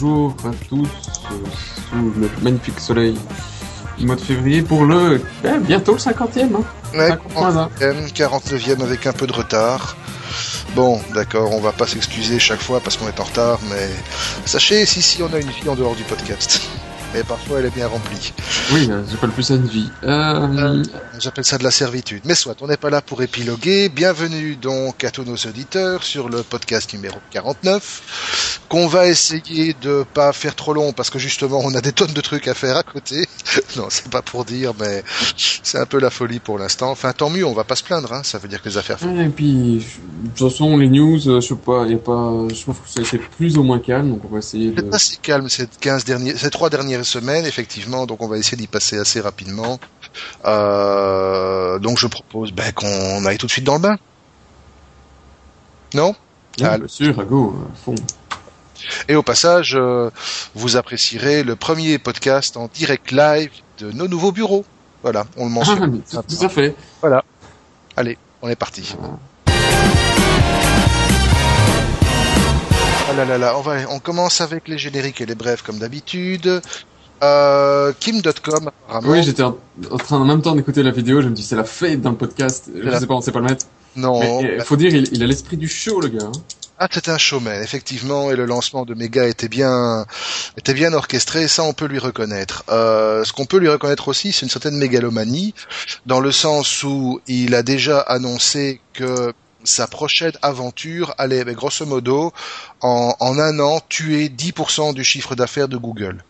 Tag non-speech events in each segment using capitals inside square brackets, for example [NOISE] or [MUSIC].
bonjour à tous sous le magnifique soleil du mois de février pour le eh, bientôt le 50e. Hein. Ouais, 50e. 49e, 49e avec un peu de retard. Bon, d'accord, on va pas s'excuser chaque fois parce qu'on est en retard, mais sachez, si, si, on a une vie en dehors du podcast. Et parfois, elle est bien remplie. Oui, euh, j'ai pas le plus ça une vie. Euh, J'appelle ça de la servitude. Mais soit, on n'est pas là pour épiloguer. Bienvenue donc à tous nos auditeurs sur le podcast numéro 49, qu'on va essayer de pas faire trop long parce que justement, on a des tonnes de trucs à faire à côté. [LAUGHS] non, c'est pas pour dire, mais c'est un peu la folie pour l'instant. Enfin, tant mieux, on va pas se plaindre, hein. Ça veut dire que les affaires font. et puis, de toute façon, les news, euh, je sais pas, y a pas, je trouve que c'est plus ou moins calme, donc on va essayer de. C'est pas si calme ces 15 derniers, ces trois semaines, effectivement, donc on va essayer d'y passer assez rapidement. Euh, donc je propose ben, qu'on aille tout de suite dans le bain. Non? Ah, bien sûr, à go, à fond. Et au passage, euh, vous apprécierez le premier podcast en direct live de nos nouveaux bureaux. Voilà, on le Ah, mentionne. mais tout, à fait. Allez, on est parti. Voilà. Ah là là là, on, va, on commence avec les génériques et les brefs comme d'habitude. Euh, Kim.com apparemment. Oui, j'étais en, en train en même temps d'écouter la vidéo, je me dis c'est la fête dans le podcast. Je la- sais pas, on sait pas le mettre. non. Mais il faut dire, il, il a l'esprit du show, le gars. hein. Ah, c'est un showman, effectivement, et le lancement de Mega était bien, était bien orchestré, ça on peut lui reconnaître. Euh, ce qu'on peut lui reconnaître aussi, c'est une certaine mégalomanie, dans le sens où il a déjà annoncé que sa prochaine aventure allait, grosso modo, en, en un an, tuer 10% du chiffre d'affaires de Google.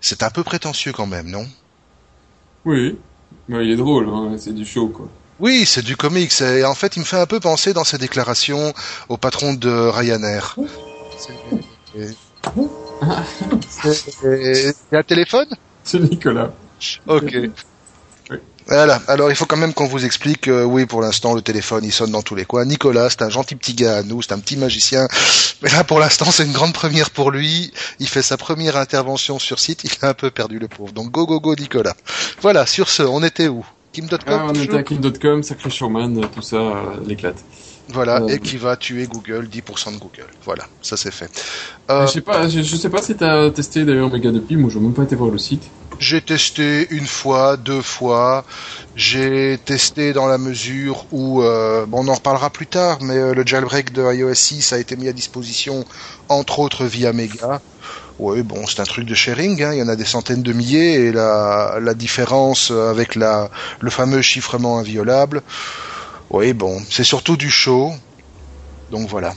C'est un peu prétentieux quand même, non? Oui. Mais il est drôle, hein, c'est du show, quoi. Oui, c'est du comics, et en fait, il me fait un peu penser dans ses déclarations au patron de Ryanair. [LAUGHS] C'est- un téléphone? C'est Nicolas. Ok. Voilà. Alors, il faut quand même qu'on vous explique. euh, oui, pour l'instant, le téléphone, il sonne dans tous les coins. Nicolas, c'est un gentil petit gars à nous, c'est un petit magicien. Mais là, pour l'instant, c'est une grande première pour lui. Il fait sa première intervention sur site. Il a un peu perdu le pauvre. Donc, go, go, go, Nicolas. Voilà. Sur ce, on était où? Kim.com Ah, on était à Kim.com, Sacré Showman, euh, tout ça, euh, l'éclate. Voilà. Euh, Et qui va tuer Google, 10% de Google. Voilà. Ça, c'est fait. Je sais pas, je, je sais pas si t'as testé d'ailleurs Mega depuis, moi j'ai même pas été voir le site. J'ai testé une fois, deux fois. J'ai testé dans la mesure où, euh, bon, on en reparlera plus tard, mais euh, le jailbreak de iOS 6 a été mis à disposition, entre autres via Mega. Oui, bon, c'est un truc de sharing, hein, il y en a des centaines de milliers, et la, la différence avec la, le fameux chiffrement inviolable, oui, bon, c'est surtout du show. Donc voilà.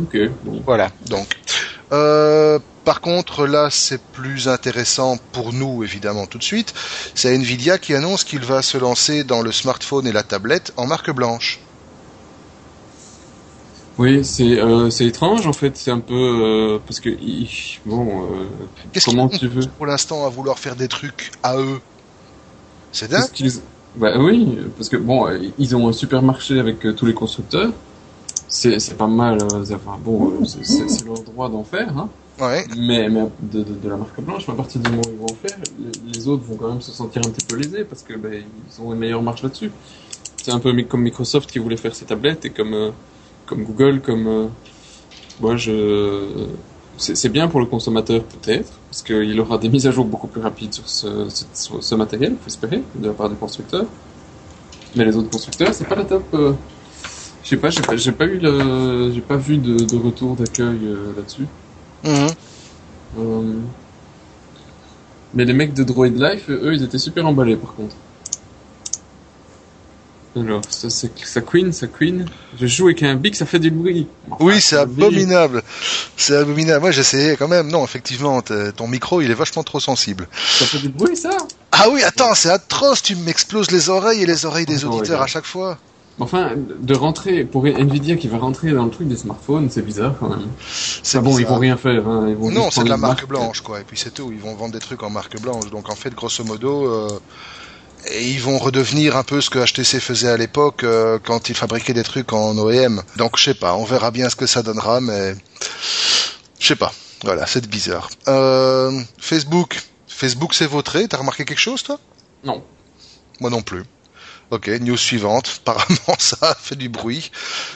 Ok, bon. Voilà, donc. Euh, par contre, là, c'est plus intéressant pour nous, évidemment, tout de suite. C'est Nvidia qui annonce qu'il va se lancer dans le smartphone et la tablette en marque blanche. Oui, c'est euh, étrange en fait, c'est un peu euh, parce que bon, euh, Qu'est-ce comment tu veux pour l'instant à vouloir faire des trucs à eux? C'est dingue. Qu'ils- Bah oui, parce que bon, ils ont un super marché avec tous les constructeurs. C'est pas mal. enfin bon, c'est leur droit d'en faire, hein. Mais, de, la marque blanche, à partir du moment où ils vont en faire, les, les autres vont quand même se sentir un petit peu lésés parce que ben, ont une meilleure marge là-dessus. C'est un peu comme Microsoft qui voulait faire ses tablettes et comme euh, Google, comme euh, moi c'est bien pour le consommateur peut-être parce qu'il aura des mises à jour beaucoup plus rapides sur ce, sur ce matériel, faut espérer, de la part du constructeur. Mais les autres constructeurs, c'est pas la top. euh, je sais pas, j'ai pas, pas pas vu de, de retour d'accueil euh, là-dessus. Mhm. Euh, Mais les mecs de Droid Life, eux, ils étaient super emballés par contre. Alors, ça, c'est, ça queen, ça queen. Je joue avec un bic, ça fait du bruit. Enfin, Oui, c'est abominable. C'est abominable. Moi, j'essayais quand même. Non, effectivement, ton micro, il est vachement trop sensible. Ça fait du bruit, ça? Ah oui, attends, c'est atroce. Tu m'exploses les oreilles et les oreilles des Oh, auditeurs à chaque fois. Enfin, de rentrer, pour Nvidia qui va rentrer dans le truc des smartphones, c'est bizarre quand même. C'est Ah bon, ils vont rien faire, hein. Ils vont Non, c'est de la marque blanche, quoi. Et puis c'est tout. Ils vont vendre des trucs en marque blanche. Donc en fait, grosso modo, euh, et ils vont redevenir un peu ce que HTC faisait à l'époque euh, quand ils fabriquaient des trucs en OEM. Donc je sais pas. On verra bien ce que ça donnera, mais je sais pas. Voilà, c'est bizarre. Euh, Facebook. Facebook s'est vautré. T'as remarqué quelque chose, toi? Non. Moi non plus. Ok, news suivante. [LAUGHS] Apparemment, ça a fait du bruit.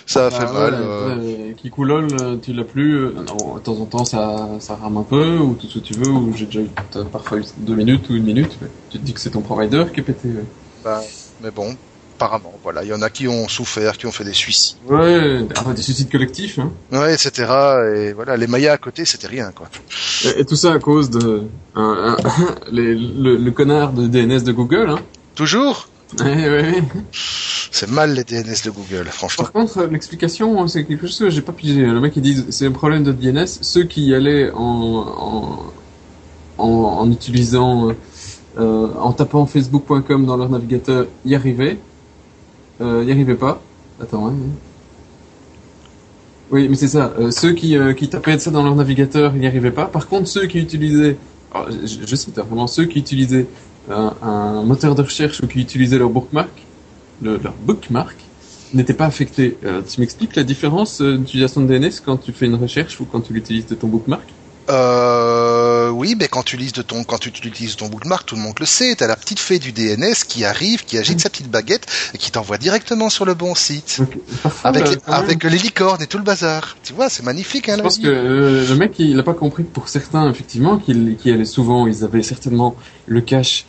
Ça a fait Ah, mal. ouais, euh, ouais, Kikulol, euh, tu l'as plus. euh, non, de temps en temps, ça, ça rame un peu, ou tout ce que tu veux, ou j'ai déjà eu parfois eu deux minutes ou une minute. mais tu te dis que c'est ton provider qui est pété. ouais. bah, mais bon, apparemment, voilà. Il y en a qui ont souffert, qui ont fait des suicides. Ouais, ah, des suicides collectifs. Hein. Ouais, etc. Et voilà, les Mayas à côté, c'était rien, quoi. Et, et tout ça à cause de un- un- [LAUGHS] les- le, le connard de DNS de Google. Hein. Toujours? Ouais, ouais, ouais. C'est mal les DNS de Google, franchement. Par contre, euh, l'explication, c'est quelque chose que j'ai pas pigé. Le mec, il dit, c'est un problème de DNS. Ceux qui y allaient en, en, en, en utilisant, euh, euh, en tapant facebook.com dans leur navigateur, y arrivaient. Euh, y arrivaient pas. Attends, hein. Oui, mais c'est ça. Euh, ceux qui, euh, qui tapaient ça dans leur navigateur, n'y arrivaient pas. Par contre, ceux qui utilisaient, alors, je, je cite hein, vraiment, ceux qui utilisaient un, moteur de recherche ou qui utilisaient leur bookmark, le- leur bookmark, n'étaient pas affectés. Euh, tu m'expliques la différence euh, d'utilisation de DNS quand tu fais une recherche ou quand tu l'utilises de ton bookmark? Euh, oui, mais quand tu utilises de ton, quand tu utilises ton bookmark, tout le monde le sait. T'as la petite fée du DNS qui arrive, qui agite sa petite baguette et qui t'envoie directement sur le bon site. Parfois, Avec, les, avec licornes et tout le bazar. Tu vois, c'est magnifique, hein, Je pense vie. que euh, le mec, il n'a pas compris que pour certains, effectivement, qui, qui allaient souvent, ils avaient certainement le cache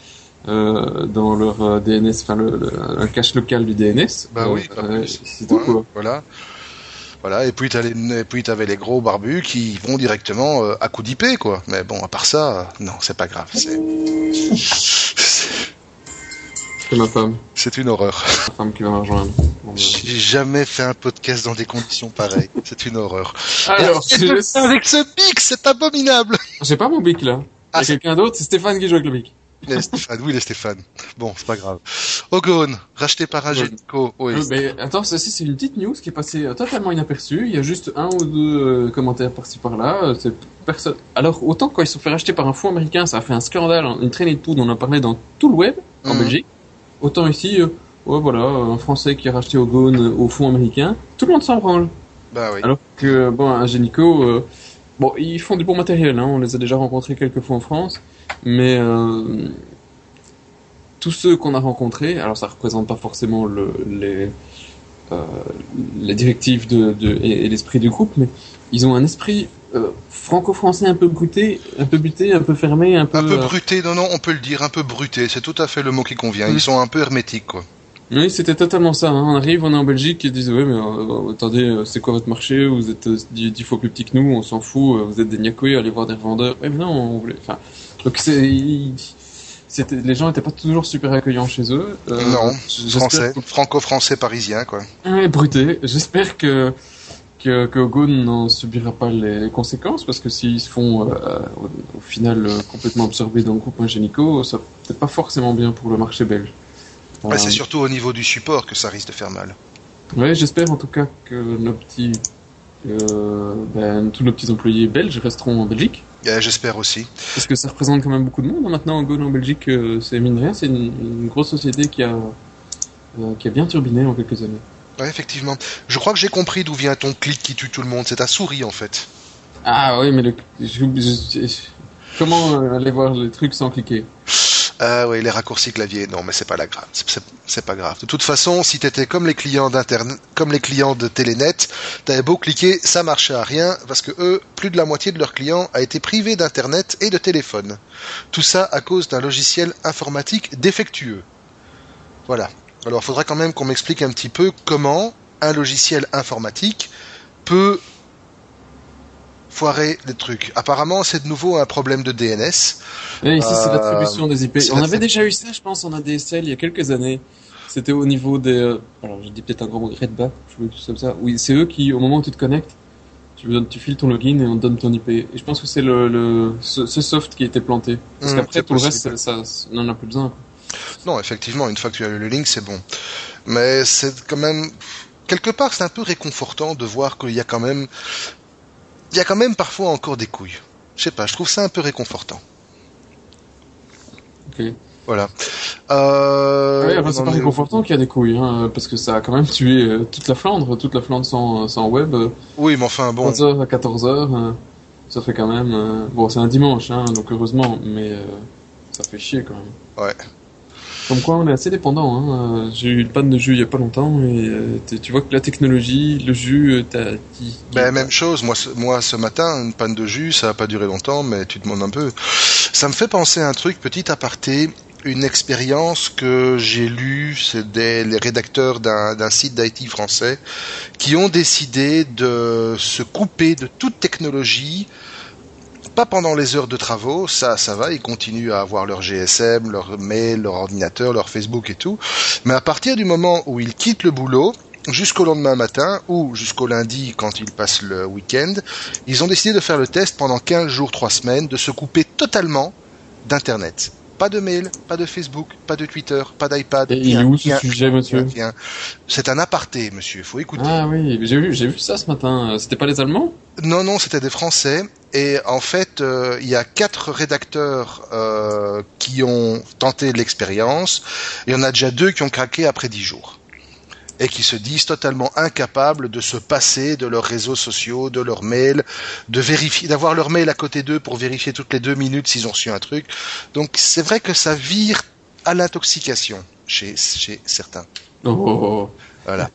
euh, dans leur DNS, enfin le, cache local du DNS. Bah oui, plus. c'est tout Ouais, quoi. Voilà. Voilà, et puis t'as les, et puis t'avais les gros barbus qui vont directement euh, à coup d'IP, quoi. Mais bon, à part ça, euh, non, c'est pas grave. C'est, c'est- C'est ma femme, c'est une horreur. ma femme qui va me rejoindre. J'ai jamais fait un podcast dans des conditions pareilles. C'est une horreur. Alors, Et je- avec ce pic, c'est abominable. j'ai pas mon bic là. Ah, a quelqu'un d'autre, c'est Stéphane qui joue avec le bic. Stéphane, oui, les Stéphane. Bon, c'est pas grave. Ogone, racheté par Agenico. Oui. Euh, ben, attends, ceci c'est une petite news qui est passée euh, totalement inaperçue. Il y a juste un ou deux euh, commentaires par-ci par-là. Euh, C'est personne. Alors autant quand ils se sont fait racheter par un fonds américain, ça a fait un scandale, une traînée de poudre. On en parlait dans tout le web en Mhm. Belgique. Autant ici, euh, ouais, voilà, un Français qui a racheté Ogone au fonds américain. Tout le monde s'en branle. Bah oui. Alors que bon, Ingenico, euh, bon, ils font du bon matériel. Hein, on les a déjà rencontrés quelques fois en France, mais euh, tous ceux qu'on a rencontrés, alors ça représente pas forcément le, les euh, les directives de, de et, et l'esprit du groupe, mais ils ont un esprit euh, franco-français un peu bruté, un peu buté, un peu fermé, un peu. Un peu euh, bruté, non, non, on peut le dire, un peu bruté. C'est tout à fait le mot qui convient. Ils sont un peu hermétiques, quoi. Oui, c'était totalement ça. hein. On arrive, on est en Belgique, ils disent ouais, mais euh, attendez, euh, c'est quoi votre marché? Vous êtes euh, dix, dix fois plus petit que nous, on s'en fout. Vous êtes des niakouilles, allez voir des revendeurs. Ouais, mais non, on voulait. Enfin, donc c'est, c'était, les gens étaient pas toujours super accueillants chez eux. Euh, non, français, franco-français parisien, quoi. Ouais, bruté. J'espère que que, que n'en subira pas les conséquences parce que s'ils se font euh, au, au final complètement absorbés dans le groupe Ingenico, ça peut pas forcément bien pour le marché belge. Ouais, Euh, c'est surtout au niveau du support que ça risque de faire mal. Ouais, j'espère en tout cas que nos petits, euh, ben, tous nos petits employés belges resteront en Belgique, Euh, J'espère aussi. parce que ça représente quand même beaucoup de monde. Maintenant, Go en Belgique, euh, c'est mine rien, c'est une, une grosse société qui a, euh, qui a bien turbiné en quelques années. Ouais, effectivement. Je crois que j'ai compris d'où vient ton clic qui tue tout le monde. C'est ta souris, en fait. Ah oui, mais le, je- je- je- comment aller voir les trucs sans cliquer? Ah oui, les raccourcis clavier. Non, mais c'est pas la grave. C'est- pas grave. De toute façon, si t'étais comme les clients d'internet, comme les clients de Telenet, t'avais beau cliquer, ça marchait à rien parce que eux, plus de la moitié de leurs clients a été privé d'internet et de téléphone. Tout ça à cause d'un logiciel informatique défectueux. Voilà. Alors, faudra quand même qu'on m'explique un petit peu comment un logiciel informatique peut foirer les trucs. Apparemment, c'est de nouveau un problème de DNS. Et ici, c'est Euh, l'attribution des IP. On avait déjà eu ça, je pense, en ADSL il y a quelques années. C'était au niveau des... euh, alors, je dis peut-être un grand mot, Redback, je veux tout comme ça. Oui, c'est eux qui, au moment où tu te connectes, tu, donnes, tu files ton login et on te donne ton IP. Et je pense que c'est le, le, ce, ce soft qui a été planté. Parce Mmh, qu'après, tout le possible. reste, ça, ça, on n'en a plus besoin. Non, effectivement, une fois que tu as le link, c'est bon. Mais c'est quand même quelque part, c'est un peu réconfortant de voir qu'il y a quand même, il y a quand même parfois encore des couilles. Je sais pas, je trouve ça un peu réconfortant. Ok. Voilà. Euh, Ouais, enfin, c'est pas réconfortant qu'il y a des couilles, hein, parce que ça a quand même tué euh, toute la Flandre, toute la Flandre sans, sans web. Oui, mais enfin bon. 11h à 14h, euh, ça fait quand même... euh, bon, c'est un dimanche, hein, donc heureusement, mais ça fait chier quand même. Comme quoi, on est assez dépendant. Hein. J'ai eu une panne de jus il y a pas longtemps et euh, tu vois que la technologie, le jus, euh, t'as. Ben, même chose, moi ce, moi ce matin, une panne de jus, ça a pas duré longtemps, mais tu demandes un peu. Ça me fait penser à un truc, petit aparté, une expérience que j'ai lue, c'est des rédacteurs d'un site d'IT français qui ont décidé de se couper de toute technologie, pas pendant les heures de travaux, ça ça va, ils continuent à avoir leur GSM, leur mail, leur ordinateur, leur Facebook et tout, mais à partir du moment où ils quittent le boulot, jusqu'au lendemain matin ou jusqu'au lundi quand ils passent le week-end, ils ont décidé de faire le test pendant 15 jours, 3 semaines, de se couper totalement d'Internet. Pas de mail, pas de Facebook, pas de Twitter, pas d'iPad. Et il est où ce rien, sujet, monsieur. C'est un aparté, monsieur, faut écouter. Ah oui, j'ai vu, j'ai vu ça ce matin. C'était pas les Allemands? Non, non, c'était des Français. Et en fait, euh, il y a quatre rédacteurs euh, qui ont tenté l'expérience. Il y en a déjà deux qui ont craqué après dix jours. Et qui se disent totalement incapables de se passer de leurs réseaux sociaux, de leurs mails, de vérifier, d'avoir leur mail à côté d'eux pour vérifier toutes les deux minutes s'ils ont reçu un truc. Donc c'est vrai que ça vire à l'intoxication chez, chez certains. Oh, oh, oh. Voilà.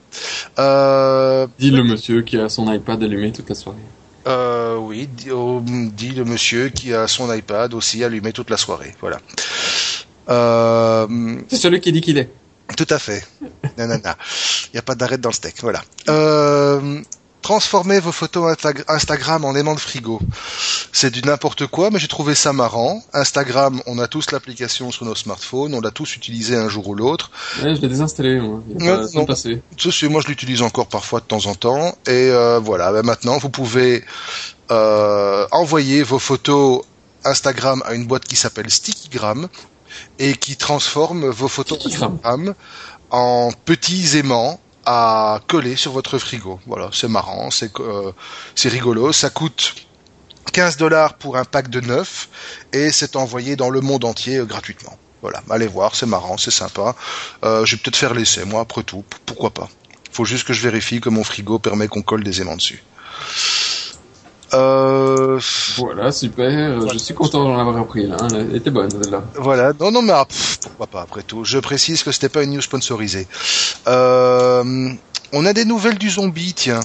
Euh, Dit le monsieur qui a son iPad allumé toute la soirée. Euh, oui, dit, oh, dit le monsieur qui a son iPad aussi allumé toute la soirée. Voilà. Euh, C'est celui qui dit qu'il est. tout à fait. Nanana. Il n'y a pas d'arrêt dans le steak. Voilà. Euh, transformez vos photos Insta- Instagram en aimant de frigo. C'est du n'importe quoi, mais j'ai trouvé ça marrant. Instagram, on a tous l'application sur nos smartphones, on l'a tous utilisé un jour ou l'autre. Ouais, je l'ai désinstallé, moi. Il y a Ouais, pas-. Ceci, moi, je l'utilise encore parfois de temps en temps. Et euh, voilà, ben maintenant, vous pouvez euh, envoyer vos photos Instagram à une boîte qui s'appelle Stickygram et qui transforme vos photos. Instagram en petits aimants à coller sur votre frigo. Voilà, c'est marrant, c'est euh, c'est rigolo. Ça coûte 15 dollars pour un pack de 9 et c'est envoyé dans le monde entier euh, gratuitement. Voilà, allez voir, c'est marrant, c'est sympa. Euh, je vais peut-être faire l'essai, moi, après tout, pourquoi pas. Faut juste que je vérifie que mon frigo permet qu'on colle des aimants dessus. Euh, Voilà, super. Je suis content d'en avoir appris, là. hein. Elle était bonne, celle-là. voilà, non, non, mais ah, pff, pourquoi pas, après tout. Je précise que c'était pas une news sponsorisée. Euh, on a des nouvelles du zombie, tiens.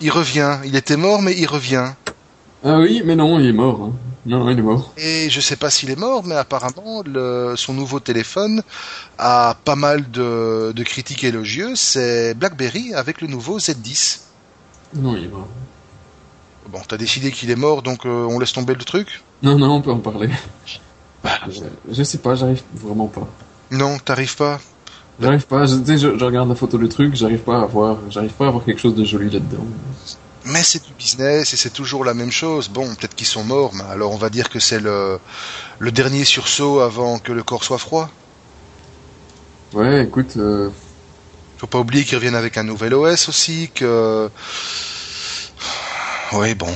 Il revient, il était mort, mais il revient. Ah oui, mais non, il est mort. hein. Non, non, il est mort. Et je sais pas s'il est mort, mais apparemment, le, son nouveau téléphone a pas mal de, de critiques élogieuses. C'est BlackBerry avec le nouveau Z10. Non, il est mort. Bon, t'as décidé qu'il est mort, donc euh, on laisse tomber le truc Non, non, on peut en parler. Je, je sais pas, j'arrive vraiment pas. Non, t'arrives pas. J'arrive pas, je, tu sais, je, je regarde la photo du truc, j'arrive pas à voir, j'arrive pas à voir quelque chose de joli là-dedans. Mais c'est du business et c'est toujours la même chose. Bon, peut-être qu'ils sont morts, mais alors on va dire que c'est le, le dernier sursaut avant que le corps soit froid. Ouais, écoute, euh, Faut pas oublier qu'ils reviennent avec un nouvel OS aussi, que... Oui, bon.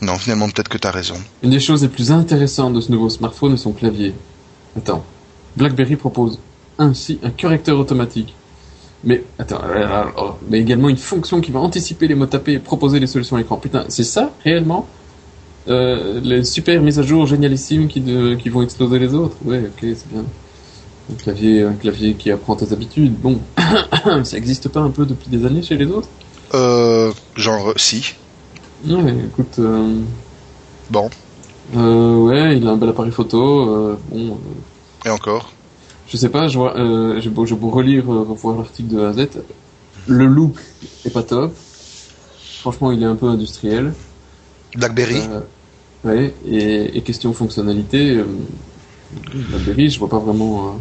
Non, finalement, peut-être que t'as raison. une des choses les plus intéressantes de ce nouveau smartphone est son clavier. Attends, BlackBerry propose ainsi un correcteur automatique. Mais attends, euh, mais également une fonction qui va anticiper les mots tapés et proposer les solutions à l'écran. Putain, c'est ça réellement? Euh, Les super mises à jour génialissimes qui, de- qui vont exploser les autres Ouais, ok, c'est bien. Un clavier, un clavier qui apprend tes habitudes. Bon, [COUGHS] ça existe pas un peu depuis des années chez les autres? Euh, genre, si. Ouais, écoute, euh, Bon, euh, ouais, il a un bel appareil photo. euh, bon, et encore. je sais pas, je vois, beau, j'ai beau relire, revoir l'article de A à Z. Le look est pas top. Franchement, il est un peu industriel. BlackBerry ouais, et, et question fonctionnalité, euh, BlackBerry, je vois pas vraiment. euh,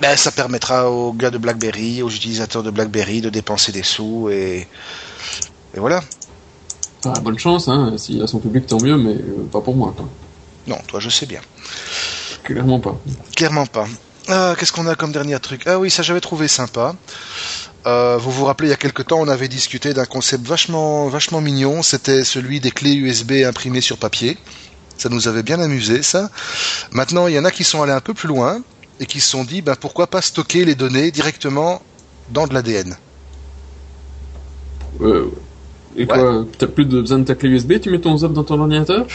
Ben, ça permettra aux gars de BlackBerry, aux utilisateurs de BlackBerry de dépenser des sous et, et voilà. Bonne chance, hein. S'il a son public, tant mieux, mais euh, pas pour moi, quoi. Non, toi, je sais bien. Clairement pas. Clairement pas. Ah, qu'est-ce qu'on a comme dernier truc? Ah oui, ça j'avais trouvé sympa. Euh, vous vous rappelez, il y a quelque temps, on avait discuté d'un concept vachement, vachement mignon. C'était celui des clés USB imprimées sur papier. Ça nous avait bien amusé, ça. Maintenant, il y en a qui sont allés un peu plus loin et qui se sont dit, ben pourquoi pas stocker les données directement dans de l'ADN. Euh, et quoi, t'as plus de besoin de ta clé USB, tu mets ton zap dans ton ordinateur?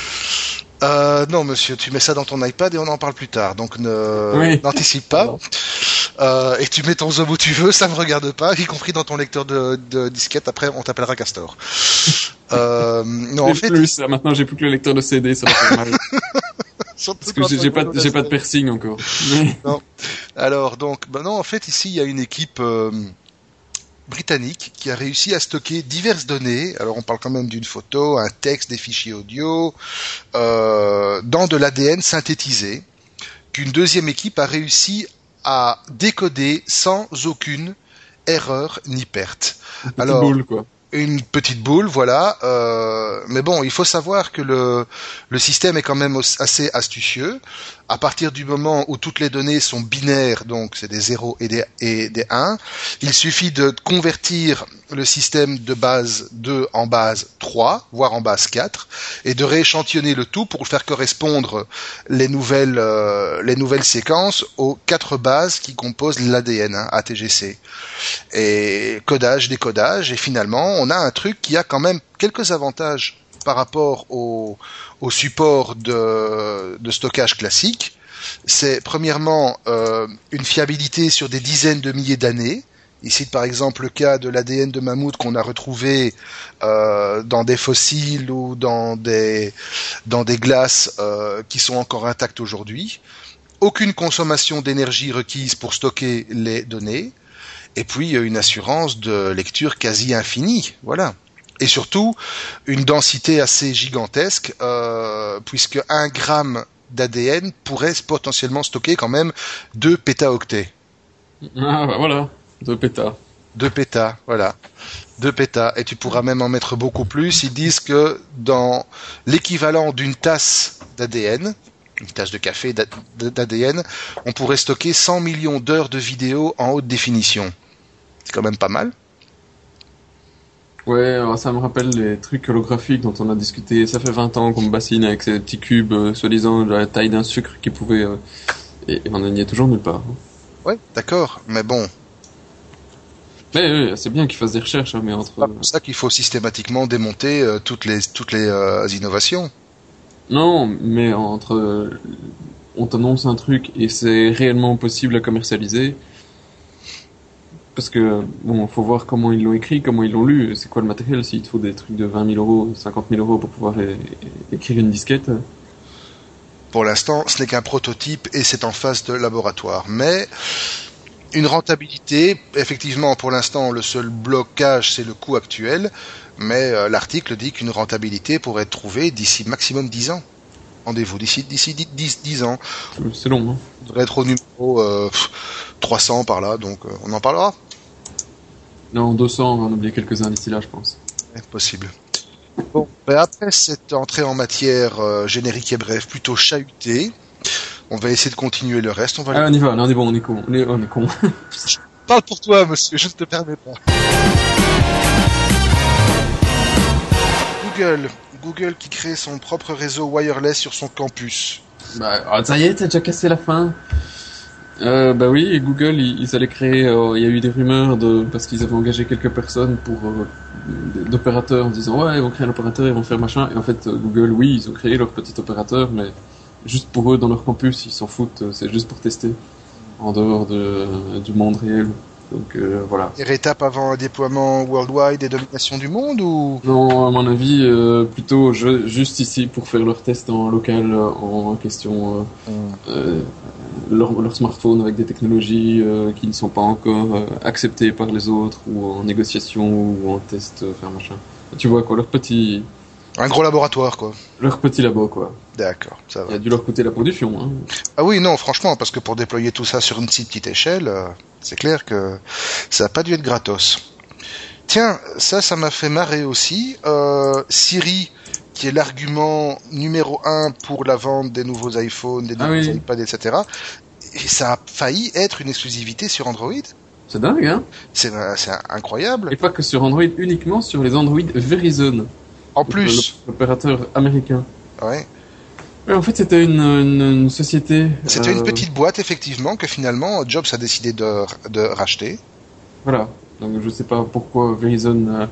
Euh, non, monsieur, tu mets ça dans ton iPad et on en parle plus tard. Donc ne Oui. [LAUGHS] n'anticipe pas. Euh, et tu mets ton zoom où tu veux, ça me regarde pas, y compris dans ton lecteur de, de disquette. Après, on t'appellera Castor. [LAUGHS] Euh, non, en fait, plus, là, maintenant j'ai plus que le lecteur de CD, ça va faire mal. [LAUGHS] Parce que j'ai pas, j'ai pas de piercing encore. Mais- Alors donc, ben non, en fait ici il y a une équipe euh, britannique qui a réussi à stocker diverses données. Alors on parle quand même d'une photo, un texte, des fichiers audio, euh, dans de l'ADN synthétisé, qu'une deuxième équipe a réussi à décoder sans aucune erreur ni perte. Petite Alors, boule, quoi. une petite boule, voilà. Euh, mais bon, il faut savoir que le, le système est quand même assez astucieux. À partir du moment où toutes les données sont binaires, donc c'est des 0 et des, et des 1, il suffit de convertir le système de base 2 en base 3, voire en base 4, et de rééchantillonner le tout pour faire correspondre les nouvelles, euh, les nouvelles séquences aux quatre bases qui composent l'ADN, hein, ATGC et codage, décodage, et finalement, on a un truc qui a quand même quelques avantages par rapport au, support de, stockage classique. C'est premièrement euh, une fiabilité sur des dizaines de milliers d'années. Ici, par exemple, le cas de l'ADN de mammouth qu'on a retrouvé euh, dans des fossiles ou dans des, glaces euh, qui sont encore intactes aujourd'hui. Aucune consommation d'énergie requise pour stocker les données et puis une assurance de lecture quasi infinie, voilà. Et surtout une densité assez gigantesque, euh, puisque un gramme d'ADN pourrait potentiellement stocker quand même 2 pétaoctets. Ah, bah voilà. Deux pétas. 2 pétas, voilà. 2 pétas. Et tu pourras même en mettre beaucoup plus. Ils disent que dans l'équivalent d'une tasse d'ADN, une tasse de café d'A- d'ADN, on pourrait stocker 100 millions d'heures de vidéos en haute définition. C'est quand même pas mal. Ouais, alors ça me rappelle les trucs holographiques dont on a discuté. Ça fait 20 ans qu'on me bassine avec ces petits cubes, euh, soi-disant de la taille d'un sucre qui pouvait... euh, Et, et on n'y est toujours nulle part. hein. Ouais, d'accord, mais bon, Mais ouais, c'est bien qu'ils fassent des recherches, hein, mais entre... c'est pour ça qu'il faut systématiquement démonter euh, toutes les toutes les innovations. Non, mais entre... On t'annonce un truc et c'est réellement possible à commercialiser. Parce que, bon, faut voir comment ils l'ont écrit, comment ils l'ont lu. C'est quoi le matériel S'il te faut des trucs de 20 000 euros, 50 000 euros pour pouvoir écrire une disquette. Pour l'instant, ce n'est qu'un prototype et c'est en phase de laboratoire. Mais une rentabilité, effectivement, pour l'instant, le seul blocage, c'est le coût actuel. Mais euh, l'article dit qu'une rentabilité pourrait être trouvée d'ici maximum 10 ans. Rendez-vous d'ici d'ici 10, 10 ans. C'est long, hein. On devrait être au numéro euh, pff, 300 par là, donc euh, on en parlera. Non, 200, on en oublier quelques-uns d'ici là, je pense. C'est possible. Bon, ben après cette entrée en matière euh, générique et bref, plutôt chahutée, on va essayer de continuer le reste. On va Ah, on y va, non, on est bon, on est con. On est, on est con. [LAUGHS] Parle pour toi, monsieur, je ne te permets pas. Google. Google qui crée son propre réseau wireless sur son campus. bah, ah, ça y est, t'as déjà cassé la fin. Euh, bah oui, Google, ils, ils allaient créer, euh, il y a eu des rumeurs de, parce qu'ils avaient engagé quelques personnes pour, euh, d'opérateurs en disant, ouais, ils vont créer un opérateur, ils vont faire machin. Et en fait, euh, Google, oui, ils ont créé leur petit opérateur, mais juste pour eux, dans leur campus, ils s'en foutent, c'est juste pour tester. En dehors de, du monde réel. Donc, euh, voilà. Dernière étape avant un déploiement worldwide et domination du monde ou? Non, à mon avis, euh, plutôt je- juste ici pour faire leur test en local euh, en question euh, euh, leur, leur smartphone avec des technologies euh, qui ne sont pas encore euh, acceptées par les autres ou en négociation ou en test, euh, faire machin. Tu vois quoi, leur petit, un gros laboratoire quoi. leur petit labo quoi. D'accord, ça Il va. a dû leur coûter la peau du fion. Hein. Ah oui, non, franchement, parce que pour déployer tout ça sur une si petite échelle, euh, c'est clair que ça n'a pas dû être gratos. Tiens, ça, ça m'a fait marrer aussi. Euh, Siri, qui est l'argument numéro un pour la vente des nouveaux iPhones, des Ah nouveaux oui. iPads, etc. Et ça a failli être une exclusivité sur Android. C'est dingue, hein C'est c'est incroyable. Et pas que sur Android, uniquement sur les Android Verizon, En plus, l'opérateur américain. ouais. En fait, c'était une, une, une société. C'était une euh, petite boîte, effectivement, que finalement Jobs a décidé de, de racheter. Voilà. Donc je sais pas pourquoi Verizon euh,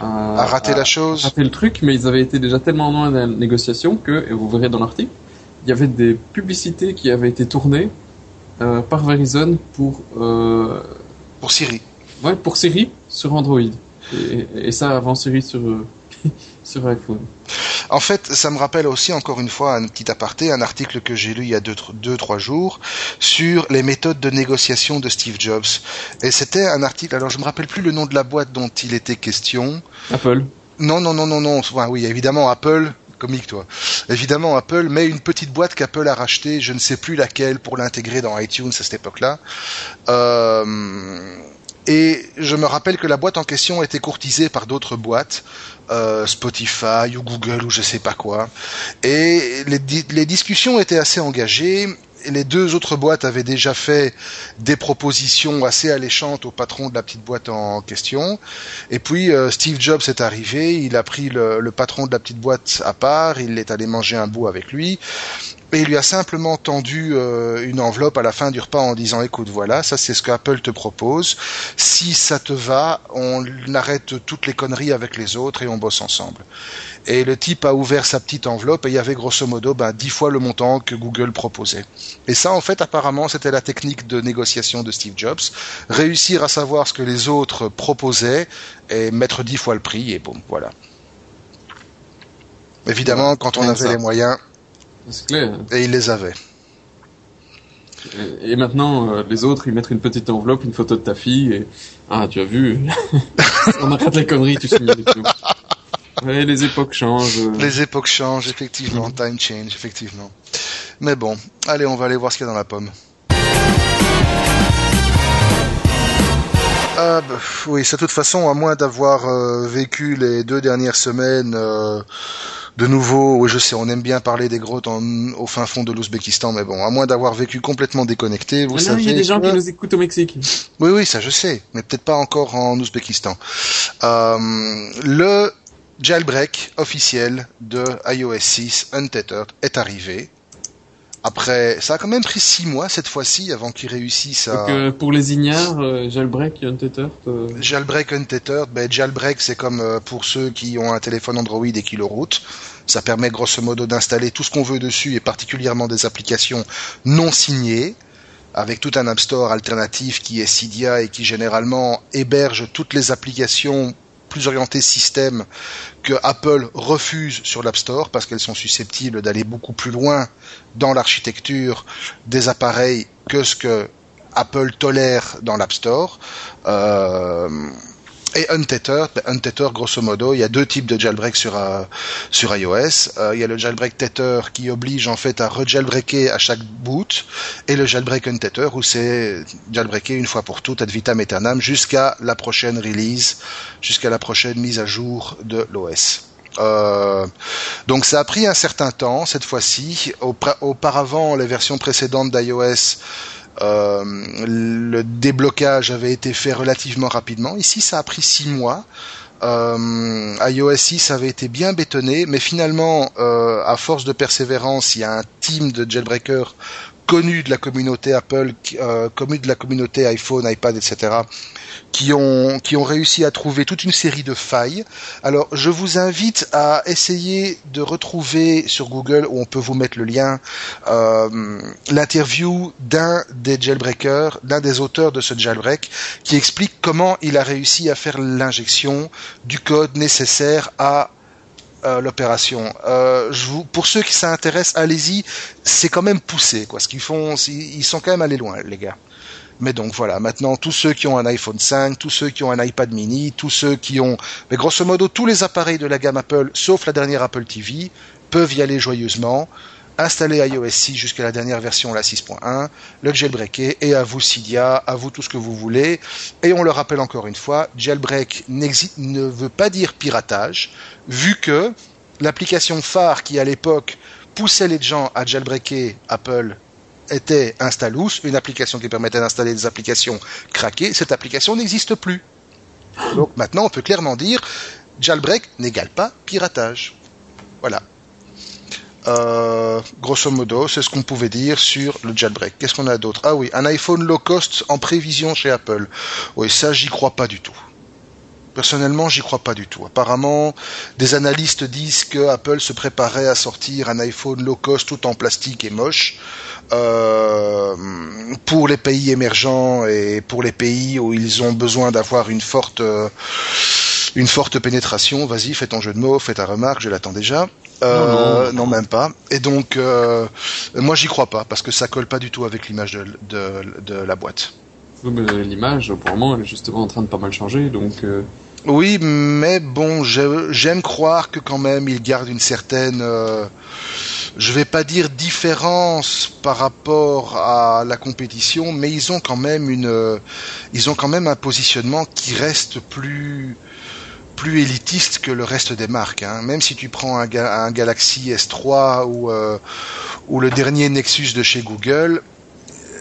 a, raté la chose. Raté le truc, mais ils avaient été déjà tellement loin dans la négociation que, et vous verrez dans l'article, il y avait des publicités qui avaient été tournées euh, par Verizon pour euh, pour Siri. Ouais, pour Siri sur Android. Et, et ça avant Siri sur [LAUGHS] sur iPhone. En fait, ça me rappelle aussi encore une fois un petit aparté, un article que j'ai lu il y a deux, deux, trois jours sur les méthodes de négociation de Steve Jobs. Et c'était un article. Alors, je me rappelle plus le nom de la boîte dont il était question. Apple. Non, non, non, non, non. Enfin, oui, évidemment, Apple comique toi. Évidemment, Apple met une petite boîte qu'Apple a rachetée, je ne sais plus laquelle, pour l'intégrer dans iTunes à cette époque-là. Euh, et je me rappelle que la boîte en question était courtisée par d'autres boîtes, euh, Spotify ou Google ou je sais pas quoi. Et les, les discussions étaient assez engagées les deux autres boîtes avaient déjà fait des propositions assez alléchantes au patron de la petite boîte en question. Et puis euh, Steve Jobs est arrivé, il a pris le, le, patron de la petite boîte à part, il est allé manger un bout avec lui. Et il lui a simplement tendu euh, une enveloppe à la fin du repas en disant écoute voilà ça c'est ce que Apple te propose si ça te va on arrête toutes les conneries avec les autres et on bosse ensemble et le type a ouvert sa petite enveloppe et il y avait grosso modo ben, dix fois le montant que Google proposait. Et ça, en fait, apparemment, c'était la technique de négociation de Steve Jobs. Réussir à savoir ce que les autres proposaient et mettre dix fois le prix et bon, voilà. Évidemment, quand on avait les moyens. Clair. Et il les avait. Et maintenant, euh, les autres, ils mettent une petite enveloppe, une photo de ta fille, et ah, tu as vu, [LAUGHS] on arrête les conneries, tu signes. Oui, les époques changent. Les époques changent, effectivement. Time change, effectivement. Mais bon, allez, on va aller voir ce qu'il y a dans la pomme. Ah, bah, oui, c'est de toute façon, à moins d'avoir euh, vécu les deux dernières semaines euh, de nouveau, oui, je sais, on aime bien parler des grottes au fin fond de l'Ouzbékistan, mais bon, à moins d'avoir vécu complètement déconnecté, vous savez. il y a des gens qui nous écoutent au Mexique. Oui, oui, ça je sais, mais peut-être pas encore en Ouzbékistan. Euh, le jailbreak officiel de iOS 6 Untethered est arrivé. Après, ça a quand même pris six mois cette fois-ci avant qu'ils réussissent à. Donc, euh, pour les ignares, euh, jailbreak untethered. Euh... Jailbreak untethered, ben jailbreak c'est comme euh, pour ceux qui ont un téléphone Android et qui le routent. Ça permet grosso modo d'installer tout ce qu'on veut dessus et particulièrement des applications non signées avec tout un App Store alternatif qui est Cydia et qui généralement héberge toutes les applications plus orientées système que Apple refuse sur l'App Store parce qu'elles sont susceptibles d'aller beaucoup plus loin dans l'architecture des appareils que ce que Apple tolère dans l'App Store. Euh, et Untether, ben Untether, grosso modo, il y a deux types de jailbreak sur euh, sur iOS. Euh, il y a le jailbreak Tether qui oblige en fait à rejailbreaker à chaque boot, et le jailbreak Untether où c'est jailbreaker une fois pour toutes ad vitam aeternam jusqu'à la prochaine release, jusqu'à la prochaine mise à jour de l'OS. Euh, donc ça a pris un certain temps cette fois-ci. Auparavant, les versions précédentes d'iOS euh, le déblocage avait été fait relativement rapidement. Ici, ça a pris six mois. Euh, iOS 6 avait été bien bétonné, mais finalement, euh, à force de persévérance, il y a un team de jailbreakers connus de la communauté Apple, euh, connus de la communauté iPhone, iPad, etc., qui ont, qui ont réussi à trouver toute une série de failles. Alors, je vous invite à essayer de retrouver sur Google, où on peut vous mettre le lien, euh, l'interview d'un des jailbreakers, d'un des auteurs de ce jailbreak, qui explique comment il a réussi à faire l'injection du code nécessaire à euh, l'opération. Euh, pour ceux qui s'intéressent, allez-y. C'est quand même poussé, quoi. Ce qu'ils font, ils sont quand même allés loin, les gars. Mais donc voilà, maintenant tous ceux qui ont un iPhone 5, tous ceux qui ont un iPad mini, tous ceux qui ont, grosso modo tous les appareils de la gamme Apple, sauf la dernière Apple TV, peuvent y aller joyeusement, installer iOS 6 jusqu'à la dernière version, la 6.1, le jailbreaker, et à vous Cydia, à vous tout ce que vous voulez. Et on le rappelle encore une fois, jailbreak ne veut pas dire piratage, vu que l'application phare qui à l'époque poussait les gens à jailbreaker Apple était Installous, une application qui permettait d'installer des applications craquées, cette application n'existe plus. Donc maintenant, on peut clairement dire jailbreak n'égale pas piratage. Voilà. Euh, grosso modo, c'est ce qu'on pouvait dire sur le jailbreak. Qu'est-ce qu'on a d'autre? Ah oui, un iPhone low cost en prévision chez Apple. Oui, ça, j'y crois pas du tout. Personnellement, j'y crois pas du tout. Apparemment, des analystes disent que Apple se préparait à sortir un iPhone low cost tout en plastique et moche euh, pour les pays émergents et pour les pays où ils ont besoin d'avoir une forte euh, une forte pénétration. Vas-y, fais ton jeu de mots, fais ta remarque, je l'attends déjà. Euh, non, même pas. Et donc, euh, moi, j'y crois pas parce que ça colle pas du tout avec l'image de, de, de la boîte. L'image, pour le moment, elle est justement en train de pas mal changer, donc. Euh, oui, mais bon, j'aime croire que quand même il garde une certaine, je vais pas dire différence par rapport à la compétition, mais ils ont quand même une, ils ont quand même un positionnement qui reste plus, plus élitiste que le reste des marques. Hein. Même si tu prends un, un Galaxy S3 ou, euh, ou le dernier Nexus de chez Google,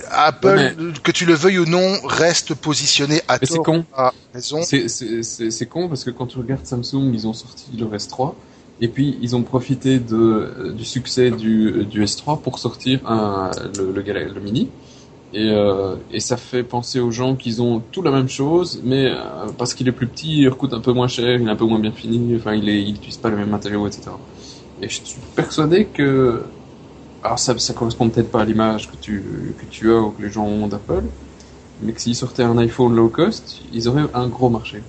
Apple, que tu le veuilles ou non, reste positionné à mais tort con. raison. C'est con parce que quand tu regardes Samsung, ils ont sorti le S3 et puis ils ont profité de, euh, du succès du, du S3 pour sortir un, le, le, le mini. Et, euh, et, ça fait penser aux gens qu'ils ont tout la même chose, mais euh, parce qu'il est plus petit, il coûte un peu moins cher, il est un peu moins bien fini, enfin il n'utilise pas les mêmes matériaux, etc. Et je suis persuadé que alors ça, ça correspond peut-être pas à l'image que tu, que tu as ou que les gens ont d'Apple, mais que s'ils sortaient un iPhone low cost, ils auraient un gros marché.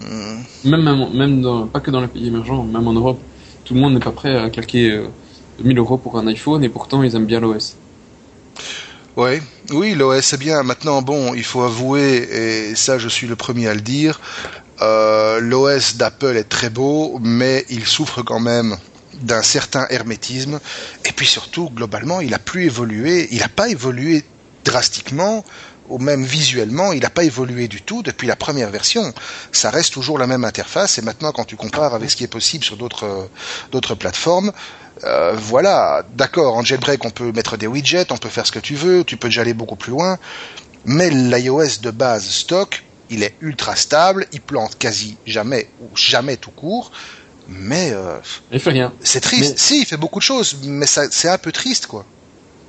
Hmm. Même, même, même dans, pas que dans les pays émergents, même en Europe, tout le monde n'est pas prêt à claquer euh, 1000 euros pour un iPhone et pourtant ils aiment bien l'OS. Ouais, oui, l'OS est bien. Maintenant, bon, il faut avouer, et ça je suis le premier à le dire, euh, l'OS d'Apple est très beau, mais il souffre quand même d'un certain hermétisme. Et puis surtout, globalement, il a plus évolué. Il n'a pas évolué drastiquement ou même visuellement, il n'a pas évolué du tout depuis la première version. Ça reste toujours la même interface. Et maintenant, quand tu compares avec ce qui est possible sur d'autres d'autres plateformes, euh, voilà, d'accord, en jailbreak, on peut mettre des widgets, on peut faire ce que tu veux, tu peux déjà aller beaucoup plus loin. Mais l'iOS de base stock, il est ultra stable, il plante quasi jamais ou jamais tout court mais euh, il fait rien. C'est triste. Si, il fait beaucoup de choses, mais c'est un peu triste, quoi.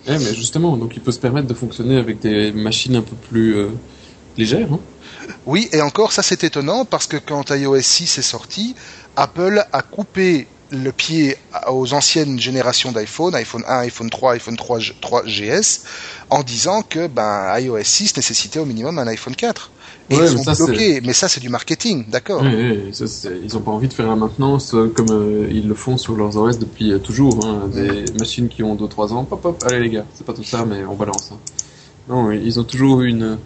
Ouais, mais justement, donc il peut se permettre de fonctionner avec des machines un peu plus euh, légères. Hein oui, et encore, ça c'est étonnant parce que quand iOS 6 est sorti, Apple a coupé le pied aux anciennes générations d'iPhone, iPhone 1, iPhone 3, iPhone 3, 3 GS, en disant que ben, iOS 6 nécessitait au minimum un iPhone 4 mais, ça, c'est du marketing, d'accord. ils n'ont pas envie de faire la maintenance euh, comme euh, ils le font sur leurs OS depuis euh, toujours. Hein. des machines qui ont 2-3 ans, pop, pop, allez les gars, c'est pas tout ça, mais on balance. Hein. Non, ils ont toujours eu une,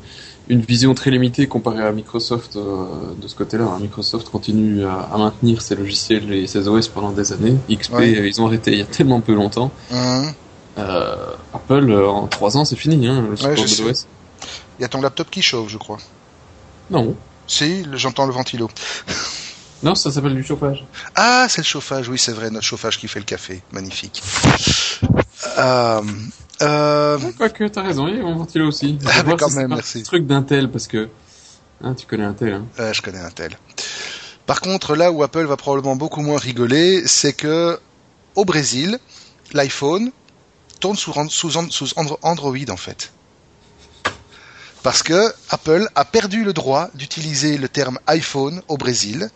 une vision très limitée comparée à Microsoft de ce côté-là. Hein. Microsoft continue à, maintenir ses logiciels et ses OS pendant des années. XP, ils ont arrêté il y a tellement peu longtemps. Mmh. Apple, en 3 ans, c'est fini, hein, le support de l'OS. Il y a ton laptop qui chauffe, je crois. Non. Si, j'entends le ventilo. Non, ça s'appelle du chauffage. Ah, c'est le chauffage, oui, c'est vrai, notre chauffage qui fait le café. Magnifique. Euh, euh... Quoique, t'as raison, il y a un ventilo aussi. Ah, mais quand même, merci. truc d'Intel, parce que hein, tu connais Intel. Hein. Euh, je connais Intel. Par contre, là où Apple va probablement beaucoup moins rigoler, c'est que au Brésil, l'iPhone tourne sous, sous, sous Android en fait parce que Apple a perdu le droit d'utiliser le terme iPhone au Brésil.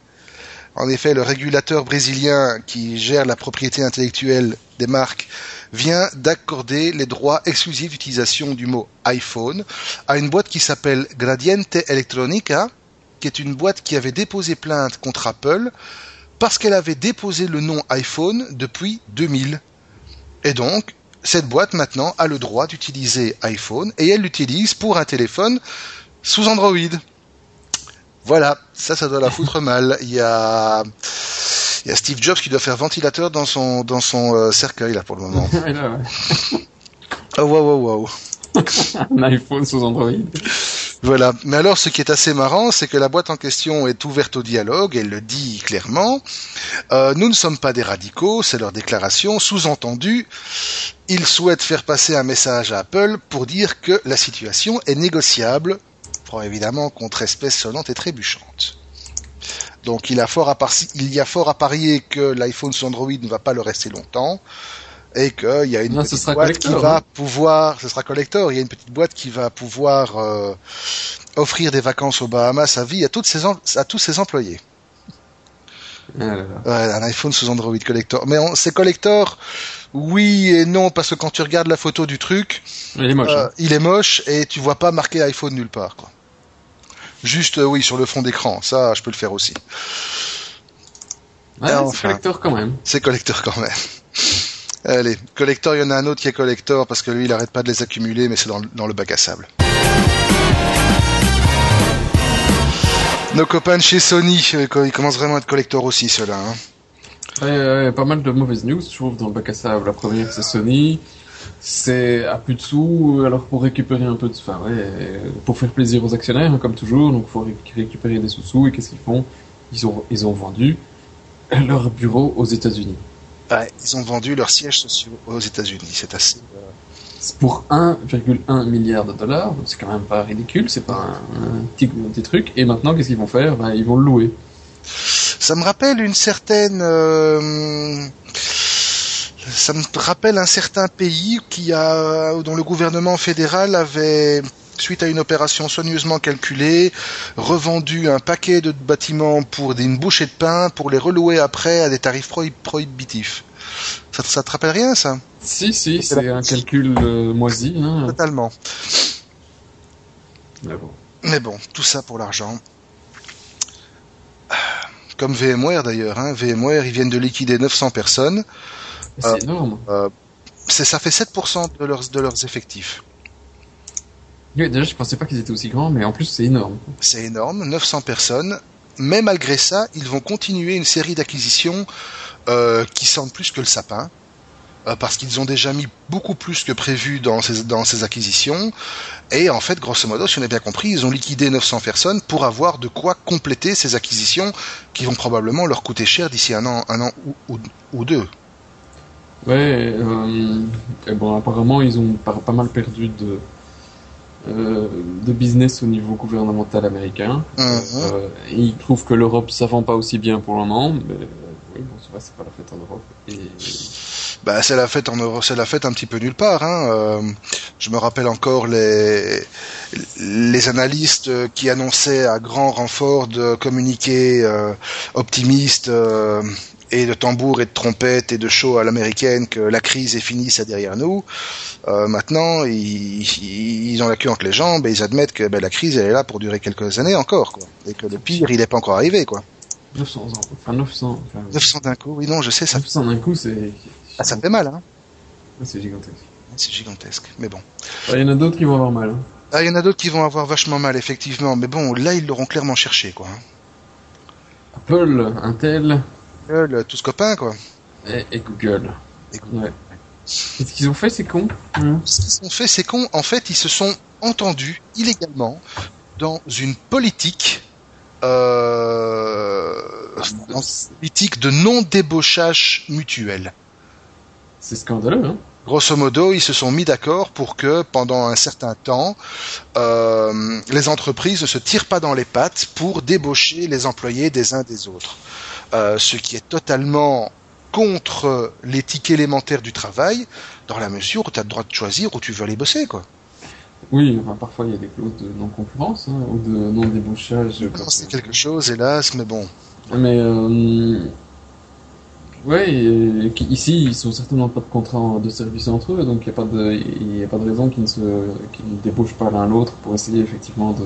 En effet, le régulateur brésilien qui gère la propriété intellectuelle des marques vient d'accorder les droits exclusifs d'utilisation du mot iPhone à une boîte qui s'appelle Gradiente Electronica, qui est une boîte qui avait déposé plainte contre Apple parce qu'elle avait déposé le nom iPhone depuis 2000. Et donc, cette boîte maintenant a le droit d'utiliser iPhone et elle l'utilise pour un téléphone sous Android. Voilà, ça, ça doit la foutre [LAUGHS] mal. Il y a, il y a Steve Jobs qui doit faire ventilateur dans son dans son euh, cercueil là pour le moment. [LAUGHS] oh wow wow wow. un iPhone sous Android. Voilà. Mais alors, ce qui est assez marrant, c'est que la boîte en question est ouverte au dialogue, elle le dit clairement. Euh, nous ne sommes pas des radicaux, c'est leur déclaration. Sous-entendu, ils souhaitent faire passer un message à Apple pour dire que la situation est négociable, évidemment contre espèces sonnantes et trébuchantes. Donc il, a fort à il y a fort à parier que l'iPhone sous Android ne va pas le rester longtemps. et qu'il y a une Non, petite boîte qui va hein. pouvoir, ce sera collector, il y a une petite boîte qui va pouvoir euh, offrir des vacances aux Bahamas à vie à toutes ses à tous ses employés. Ah là là. Ouais, un iPhone sous Android collector. Mais c'est collector, oui et non, parce que quand tu regardes la photo du truc, Il est moche. euh, hein. il est moche et tu vois pas marqué iPhone nulle part. Quoi. Juste, euh, oui, sur le fond d'écran. Ça, je peux le faire aussi. Ouais, c'est collector quand même. C'est collector quand même. Allez, collector, il y en a un autre qui est collector parce que lui, il arrête pas de les accumuler, mais c'est dans, le- dans le bac à sable. Nos copains de chez Sony, euh, ils commencent vraiment à être collector aussi, ceux-là. hein. Ouais, ouais, pas mal de mauvaises news, je trouve, dans le bac à sable. La première, c'est Sony. C'est à plus de sous, alors pour récupérer un peu de... Enfin, ouais, pour faire plaisir aux actionnaires, hein, comme toujours, donc faut ré- récupérer des sous-sous, et qu'est-ce qu'ils font? Ils ont, ils ont vendu leur bureau aux États-Unis. Ouais, ils ont vendu leurs sièges sociaux aux États-Unis. C'est assez. euh, pour 1,1 milliard de dollars, c'est quand même pas ridicule, c'est pas un, un petit, un petit truc. Et maintenant, qu'est-ce qu'ils vont faire? Ben, Ils vont le louer. Ça me rappelle une certaine. euh, Ça me rappelle un certain pays qui a, dont le gouvernement fédéral avait, suite à une opération soigneusement calculée, revendu un paquet de bâtiments pour une bouchée de pain pour les relouer après à des tarifs prohi- prohibitifs. Ça, ça te rappelle rien, ça? Si, si, C'est un calcul euh, moisi. Hein. Totalement. Mais bon. Mais bon, tout ça pour l'argent. Comme VMware d'ailleurs, hein. VMware, ils viennent de liquider 900 personnes. C'est Euh, énorme. C'est, ça fait 7% de leurs, de leurs effectifs. Oui, déjà, je pensais pas qu'ils étaient aussi grands, mais en plus, c'est énorme. C'est énorme, 900 personnes. Mais malgré ça, ils vont continuer une série d'acquisitions euh, qui sentent plus que le sapin. euh, parce qu'ils ont déjà mis beaucoup plus que prévu dans ces, dans ces acquisitions. Et en fait, grosso modo, si on a bien compris, ils ont liquidé 900 personnes pour avoir de quoi compléter ces acquisitions qui vont probablement leur coûter cher d'ici un an, un an ou, ou, ou deux. Ouais, euh, et bon, apparemment, ils ont pas, pas mal perdu de, euh, de business au niveau gouvernemental américain. Mhm. Euh, ils trouvent que l'Europe, ça vend pas aussi bien pour le moment, mais euh, oui, bon, c'est pas la fête en Europe. Et Bah, c'est la fête en Europe, c'est la fête un petit peu nulle part. Hein. Euh, je me rappelle encore les les analystes qui annonçaient à grand renfort de communiqués optimistes euh, et de tambours et de trompettes et de show à l'américaine que la crise est finie, c'est derrière nous. Euh, maintenant, ils, ils ils ont la queue entre les jambes et ils admettent que ben, la crise elle est là pour durer quelques années encore, quoi. Et que le pire, il n'est pas encore arrivé, quoi. 900 ans, enfin 900, enfin, 900 d'un coup, oui, non, je sais, ça, 900 d'un coup, c'est ah, ça fait mal, hein. c'est gigantesque. C'est gigantesque, mais bon. Il y en a d'autres qui vont avoir mal. hein. Ah, il y en a d'autres qui vont avoir vachement mal, effectivement. Mais bon, là, ils l'auront clairement cherché, quoi. Apple, Intel Google, tous copains, quoi. et, et Google. Et Ouais. Qu'est-ce qu'ils ont fait, ces cons Hein Ce qu'ils ont fait, c'est con. En fait, ils se sont entendus illégalement dans une politique, euh, dans une politique de non-débauchage mutuel. C'est scandaleux, hein Grosso modo, ils se sont mis d'accord pour que pendant un certain temps, euh, les entreprises ne se tirent pas dans les pattes pour débaucher les employés des uns des autres. Euh, ce qui est totalement contre l'éthique élémentaire du travail, dans la mesure où tu as le droit de choisir où tu veux aller bosser, quoi. Oui, enfin, parfois il y a des clauses de non-concurrence hein, ou de non-débauchage. C'est quelque chose, hélas, mais bon. Mais euh, ouais, et- ici ils sont certainement pas de contrat de service entre eux, donc il n'y a pas de, il a pas de raison qu'ils ne se, qu'ils ne débauchent pas l'un l'autre pour essayer effectivement de,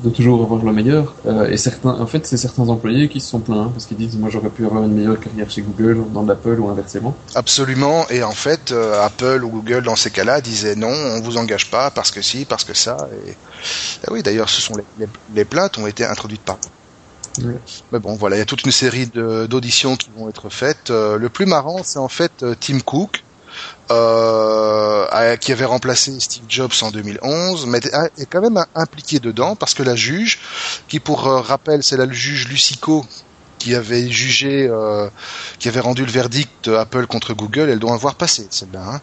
de toujours avoir le meilleur. Euh, et certains, en fait, c'est certains employés qui se sont plaints hein, parce qu'ils disent moi j'aurais pu avoir une meilleure carrière chez Google, dans l'Apple ou inversement. Absolument, et en fait, euh, Apple ou Google, dans ces cas-là, disaient non, on vous engage pas, parce que si, parce que ça, et, et oui, d'ailleurs, ce sont les, les, les plaintes ont été introduites par Ouais. Mais bon, voilà, il y a toute une série d'auditions qui vont être faites. Euh, le plus marrant, c'est en fait euh, Tim Cook, euh, qui avait remplacé Steve Jobs en 2011, mais est est quand même impliqué dedans parce que la juge, qui pour euh, rappel, c'est la juge Lucico qui avait jugé, euh, qui avait rendu le verdict Apple contre Google, elle doit avoir passé celle-là. hein.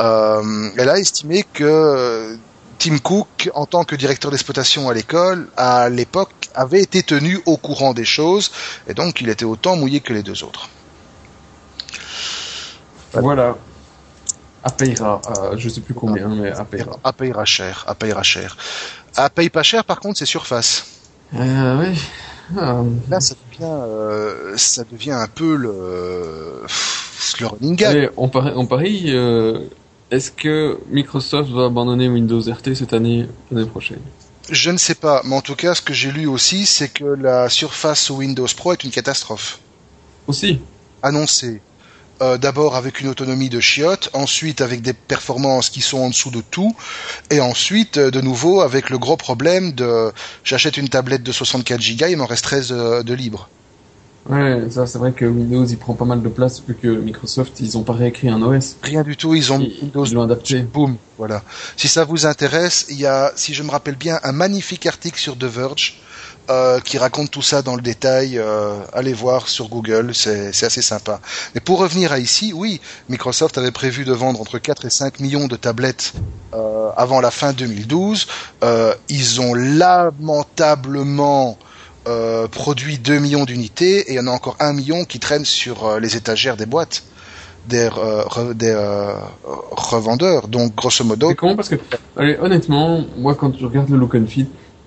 Euh, elle a estimé que euh, Tim Cook, en tant que directeur d'exploitation à l'école, à l'époque, avait été tenu au courant des choses, et donc il était autant mouillé que les deux autres. Voilà. À payera, euh, je sais plus combien, mais. À payera cher, à payera cher. Paye pas cher, par contre, c'est Surface. Euh, oui. Ah. Là, ça devient, euh, ça devient un peu le, le running gag. Allez, on parie, on parie euh, est-ce que Microsoft va abandonner Windows RT cette année, l'année prochaine? Je ne sais pas, mais en tout cas, ce que j'ai lu aussi, c'est que la Surface Windows Pro est une catastrophe. Aussi Annoncée. Euh, D'abord avec une autonomie de chiottes, ensuite avec des performances qui sont en dessous de tout, et ensuite euh, de nouveau avec le gros problème de j'achète une tablette de 64 Go, il m'en reste 13 euh, de libre. Ouais, ça c'est vrai que Windows il prend pas mal de place vu que Microsoft ils ont pas réécrit un OS. Rien du tout, ils ont Ils, Windows ils l'ont adapté. Boom, voilà. Si ça vous intéresse, il y a, si je me rappelle bien, un magnifique article sur The Verge euh, qui raconte tout ça dans le détail. Euh, allez voir sur Google, c'est c'est assez sympa. Mais pour revenir à ici, oui, Microsoft avait prévu de vendre entre 4 et 5 millions de tablettes euh, avant la fin 2012. Euh, ils ont lamentablement euh, produit 2 millions d'unités et il y en a encore 1 million qui traînent sur euh, les étagères des boîtes des, euh, re- des revendeurs. Donc, grosso modo, C'est con parce que, allez, honnêtement, moi quand je regarde le look and feel,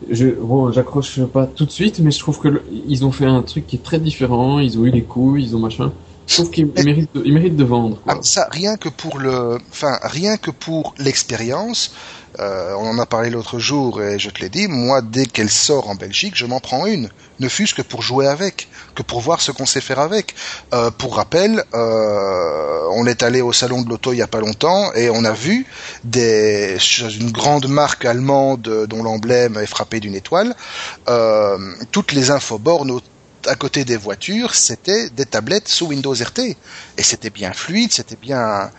je, bon, j'accroche pas tout de suite, mais je trouve que le- ils ont fait un truc qui est très différent. Ils ont eu les couilles, ils ont machin. Je trouve qu'ils ils méritent, de, ils méritent de vendre. Quoi. Ah, ça, rien que pour le, enfin, rien que pour l'expérience, euh, on en a parlé l'autre jour et je te l'ai dit, moi, dès qu'elle sort en Belgique, je m'en prends une. Ne fût-ce que pour jouer avec, que pour voir ce qu'on sait faire avec. Euh, pour rappel, euh, on est allé au salon de l'auto il y a pas longtemps et on a vu des, une grande marque allemande dont l'emblème est frappé d'une étoile, toutes les infobornes au- à côté des voitures, c'était des tablettes sous Windows RT. Et c'était bien fluide, c'était bien...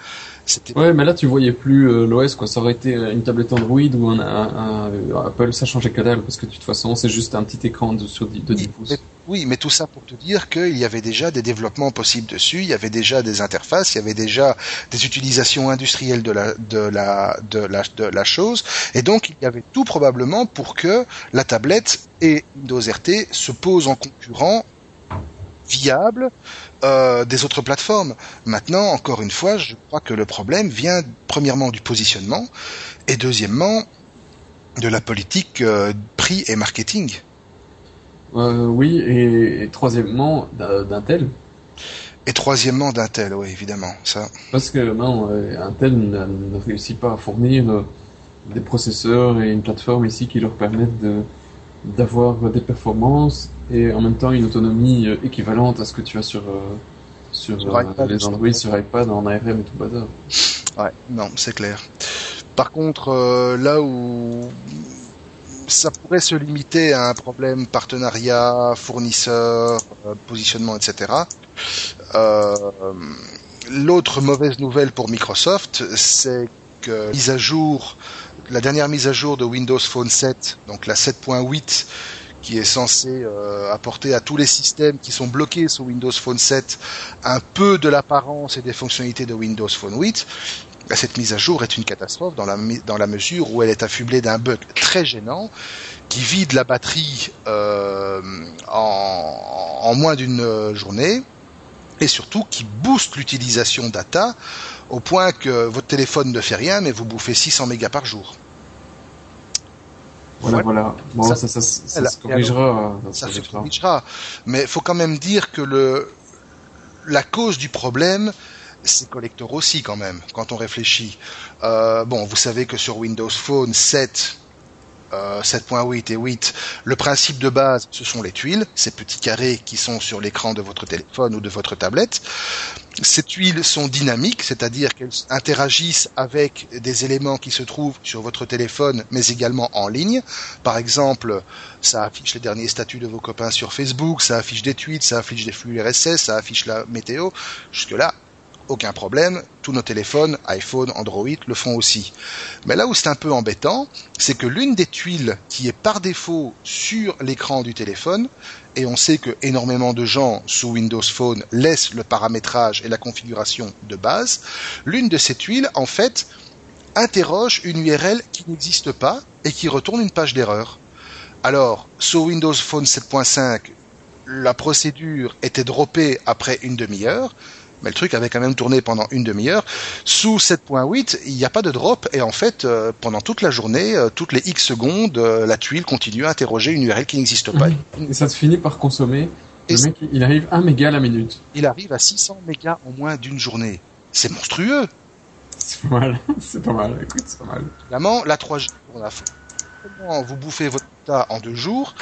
Ouais, mais là tu voyais plus euh, l'OS quoi. Ça aurait été une tablette Android ou un, un- un Apple, ça changeait que dalle parce que de toute façon c'est juste un petit écran de sur 10, de 10 Oui, pouces. mais- Oui, mais tout ça pour te dire qu'il y avait déjà des développements possibles dessus, il y avait déjà des interfaces, il y avait déjà des utilisations industrielles de la, de la, de la, de la chose, et donc il y avait tout probablement pour que la tablette et Windows RT se posent en concurrent viable euh, des autres plateformes. Maintenant, encore une fois, je crois que le problème vient premièrement du positionnement et deuxièmement de la politique euh, prix et marketing. Euh, oui, et, et troisièmement d'un- d'Intel. Et troisièmement d'Intel, oui, évidemment, ça. Parce que non, euh, Intel ne, ne réussit pas à fournir des processeurs et une plateforme ici qui leur permettent de d'avoir des performances et en même temps une autonomie euh, équivalente à ce que tu as sur euh, sur, Sur euh, iPad, les Android, sur iPad, en ARM et tout bazar. Ouais, non, c'est clair. Par contre, euh, là où ça pourrait se limiter à un problème partenariat, fournisseur, euh, positionnement, etc. Euh, L'autre mauvaise nouvelle pour Microsoft, c'est que mise à jour, la dernière mise à jour de Windows Phone 7, donc la 7.8, qui est censée euh, apporter à tous les systèmes qui sont bloqués sous Windows Phone 7 un peu de l'apparence et des fonctionnalités de Windows Phone 8, bah, cette mise à jour est une catastrophe dans la, mesure où elle est affublée d'un bug très gênant qui vide la batterie euh, en, en moins d'une euh, journée et surtout qui booste l'utilisation data au point que votre téléphone ne fait rien mais vous bouffez 600 mégas par jour. Voilà, voilà. Bon, Ça- se corrigera. Ça se Ça se corrigera. Mais il faut quand même dire que le, la cause du problème, c'est collector aussi quand même, quand on réfléchit. Euh, bon, vous savez que sur Windows Phone 7, euh, 7.8 et 8, le principe de base, ce sont les tuiles, ces petits carrés qui sont sur l'écran de votre téléphone ou de votre tablette. Ces tuiles sont dynamiques, c'est-à-dire qu'elles interagissent avec des éléments qui se trouvent sur votre téléphone, mais également en ligne. Par exemple, ça affiche les derniers statuts de vos copains sur Facebook, ça affiche des tweets, ça affiche des flux RSS, ça affiche la météo. Jusque-là, aucun problème. Tous nos téléphones, iPhone, Android, le font aussi. Mais là où c'est un peu embêtant, c'est que l'une des tuiles qui est par défaut sur l'écran du téléphone, et on sait que énormément de gens sous Windows Phone laissent le paramétrage et la configuration de base, l'une de ces tuiles, en fait, interroge une URL qui n'existe pas et qui retourne une page d'erreur. Alors, sur Windows Phone 7.5, la procédure était droppée après une demi-heure, mais le truc avait quand même tourné pendant une demi-heure. Sous 7.8, il n'y a pas de drop et en fait, euh, pendant toute la journée, euh, toutes les X secondes, euh, la tuile continue à interroger une URL qui n'existe pas. Et ça se finit par consommer. Et Le mec, il arrive 1 méga la minute. Il arrive à 600 mégas en moins d'une journée. C'est monstrueux. C'est pas mal. [LAUGHS] C'est pas mal. Écoute, c'est pas mal. Évidemment, la 3G, on a fait. Comment vous bouffez votre data en deux jours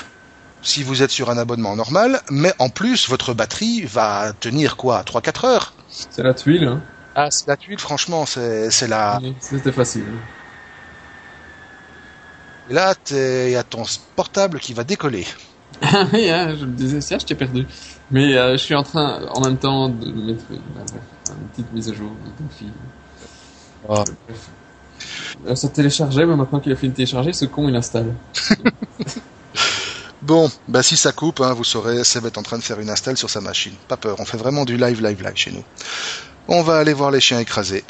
si vous êtes sur un abonnement normal, mais en plus, votre batterie va tenir quoi 3-4 heures? C'est la tuile, hein. Ah, c'est la tuile, franchement, c'est c'est la... Oui, C'était facile. Et là, il y a ton portable qui va décoller. [LAUGHS] Ah oui, hein, je me disais, ça, je t'ai perdu. Mais euh, je suis en train, en même temps, de mettre une, une petite mise à jour de. Euh, Ça téléchargeait, mais maintenant qu'il a fini de télécharger, ce con, il installe. [LAUGHS] Bon, bah si ça coupe, hein, vous saurez, Seb est en train de faire une install sur sa machine. Pas peur, on fait vraiment du live, live, live chez nous. On va aller voir les chiens écrasés.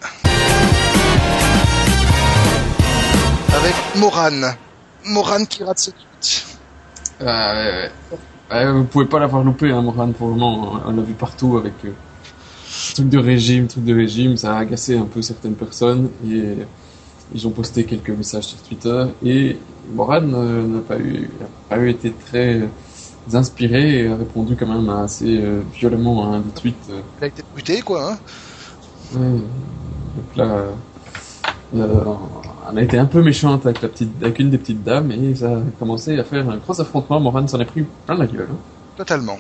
Avec Moran. Moran qui rate ses tweets. Ah, ouais, ouais. Vous pouvez pas l'avoir loupé, hein, Moran, pour le moment. On l'a vu partout avec euh, truc de régime, truc de régime. Ça a agacé un peu certaines personnes et ils ont posté quelques messages sur Twitter. Et Moran euh, n'a pas eu, a pas eu été très inspiré et a répondu quand même assez euh, violemment à un des tweets. euh, Il a été buté, quoi, hein. Ouais. Donc là, euh, euh, on a été un peu méchante avec la petite, avec une des petites dames et ça a commencé à faire un gros affrontement. Moran s'en est pris plein la gueule. hein. Totalement.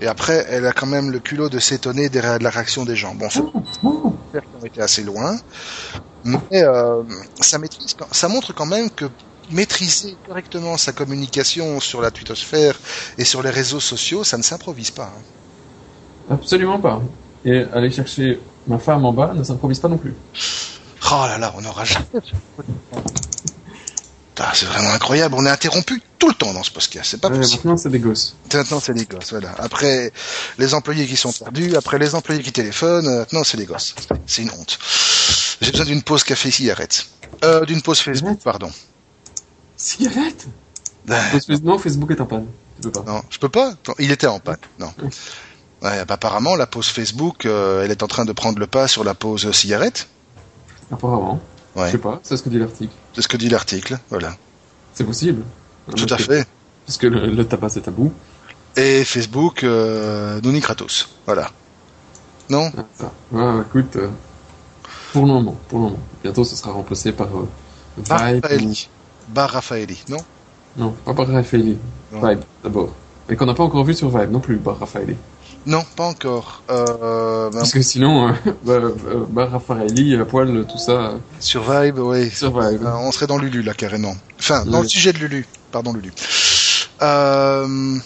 Et après, elle a quand même le culot de s'étonner de la réaction des gens. Bon, c'est Oh, oh. qui ont été assez loin. Mais euh, ça, maîtrise, quand- ça montre quand même que maîtriser correctement sa communication sur la twittosphère et sur les réseaux sociaux, ça ne s'improvise pas. hein. Absolument pas. Et aller chercher ma femme en bas ne s'improvise pas non plus. Oh là là, on n'aura jamais... C'est vraiment incroyable, on est interrompu tout le temps dans ce podcast, c'est pas Ouais, possible. maintenant, c'est des gosses. Maintenant, c'est les gosses, voilà. Après, les employés qui sont perdus, après les employés qui téléphonent, euh, maintenant, c'est les gosses. C'est une honte. J'ai besoin d'une pause café-cigarette. Euh, d'une pause Facebook, pardon. Cigarette Ah, que Non, Facebook est en panne. Tu peux pas. Non, je peux pas. Il était en panne. Non. Ouais, bah, apparemment, la pause Facebook, euh, elle est en train de prendre le pas sur la pause cigarette. Apparemment. Ouais. Je sais pas, c'est ce que dit l'article. C'est ce que dit l'article. Voilà. C'est possible. Tout à fait. Parce que le, le tabac, c'est tabou. Et Facebook, euh, Kratos. Voilà. Non? Ah, ça. Écoute, euh, pour le moment, pour le moment. Bientôt, ce sera remplacé par euh, Bar Vibe. Raffaelli. Bar Raffaelli, non? Non, pas par Raffaelli. Non. Vibe, d'abord. Et qu'on n'a pas encore vu sur Vibe non plus, Bar Raffaelli. Non, pas encore. Euh, ben, Parce que sinon, euh, [LAUGHS] bah, euh, Bar Raffaelli, la poêle, tout ça, euh, sur Vibe, oui. sur Vibe. Euh, on serait dans Lulu, là, carrément. Enfin, dans Oui. le sujet de Lulu. Pardon, Lulu. Euh,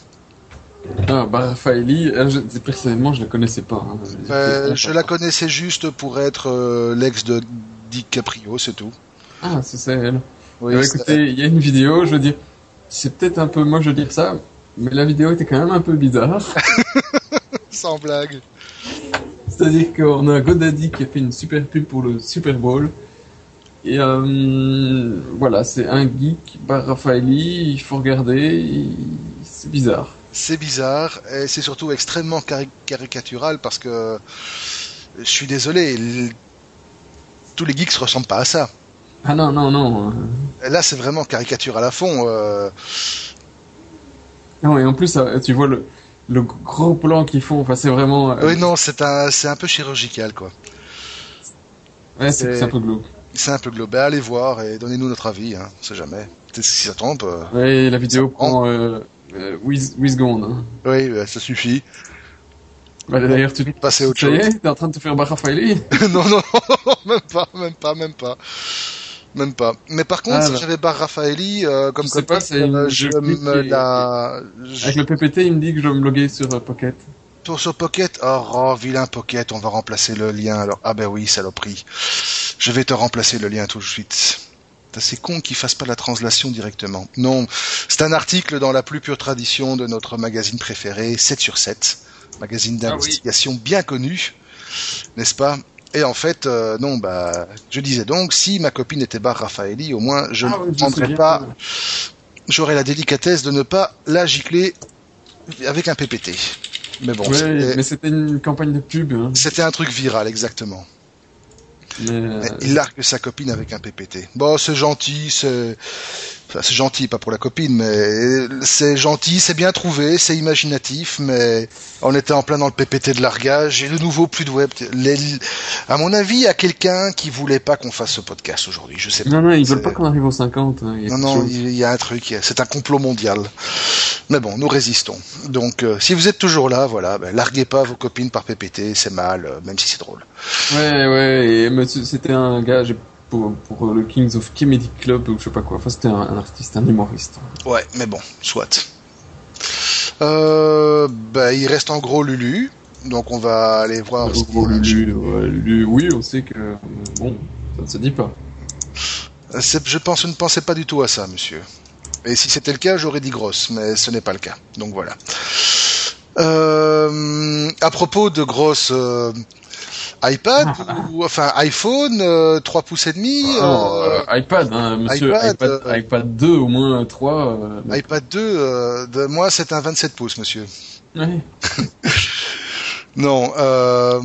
Ah, euh, je- personnellement, je la connaissais pas. hein. euh, je la connaissais juste pour être euh, l'ex de DiCaprio, c'est tout. Ah, c'est ça, elle. Oui, c'est- écoutez, il y a une vidéo, je veux dire, c'est peut-être un peu moche de dire ça, mais la vidéo était quand même un peu bizarre. [LAUGHS] sans blague. C'est-à-dire qu'on a Godaddy qui a fait une super pub pour le Super Bowl. Et euh, voilà, c'est un geek, Bar Raffaelli, il faut regarder, c'est bizarre. C'est bizarre et c'est surtout extrêmement cari- caricatural parce que je suis désolé, tous les geeks se ressemblent pas à ça. Ah non, non, non. euh, Là, c'est vraiment caricatural à fond. euh, Non, et en plus, ça- tu vois le, le gros plan qu'ils font, enfin c'est vraiment... euh, Oui, non, c'est un, un peu chirurgical, quoi. ouais, c'est un peu glauque. C'est un peu global. Allez voir et donnez-nous notre avis. Hein, on sait jamais. Peut-être si ça trompe. euh, Ouais, la vidéo prend. prend euh, 8, 8 secondes. Hein. Oui, euh, ça suffit. Bah, D'ailleurs, tu Passer autre chose. t'es en train de te faire Bar Raffaelli [LAUGHS] non, non, [LAUGHS] même pas, même pas, même pas. Même pas. Mais par contre, Ah, si bah. j'avais Bar Raffaelli, euh, comme Je sais copine, pas, c'est euh, je me la... je- Avec le PPT, il me dit que je dois me loguer sur euh, Pocket. Pour sur Pocket, oh, oh, vilain Pocket, on va remplacer le lien. Alors, ah ben oui, saloperie. Je vais te remplacer le lien tout de suite. C'est con qu'ils fassent pas la translation directement. Non, c'est un article dans la plus pure tradition de notre magazine préféré, 7 sur 7, magazine Ah oui. d'investigation bien connu, n'est-ce pas? Et en fait, euh, non, bah, je disais donc, si ma copine était Bar Raffaelli, au moins je Ah ne oui, prendrais pas, j'aurais la délicatesse de ne pas la gicler avec un PPT. Mais bon, Ouais, mais c'était une campagne de pub. Hein. c'était un truc viral, exactement. Euh, Il largue sa copine avec un PPT. Bon, c'est gentil, c'est... Enfin, c'est gentil, pas pour la copine, mais c'est gentil, c'est bien trouvé, c'est imaginatif, mais on était en plein dans le PPT de largage, et de nouveau plus de web. Les... À mon avis, il y a quelqu'un qui voulait pas qu'on fasse ce podcast aujourd'hui, je sais pas. Non, non, ils veulent pas qu'on arrive aux 50. hein, Non, non, il y a un truc, c'est un complot mondial. Mais bon, nous résistons. Donc, euh, si vous êtes toujours là, voilà, ben, larguez pas vos copines par PPT, c'est mal, euh, même si c'est drôle. Ouais, ouais, et c'était un gars j'ai- pour, pour le Kings of Comedy Club ou je sais pas quoi. Enfin, c'était un, un artiste, un humoriste. Ouais, mais bon, soit. Euh, ben, il reste en gros Lulu, donc on va aller voir. Au gros, Lulu, ouais, Lulu, oui, on sait que euh, bon, ça ne se dit pas. Je pense, je ne pensais pas du tout à ça, monsieur. Et si c'était le cas, j'aurais dit grosse, mais ce n'est pas le cas. Donc voilà. Euh, à propos de grosse euh, iPad ou enfin iPhone euh, 3 pouces et demi, Oh, euh, euh, iPad, hein, monsieur, iPad, iPad, euh, iPad 2 au moins 3. Euh, iPad 2, euh, de moi c'est un 27 pouces, monsieur. ouais. [LAUGHS] Non, euh,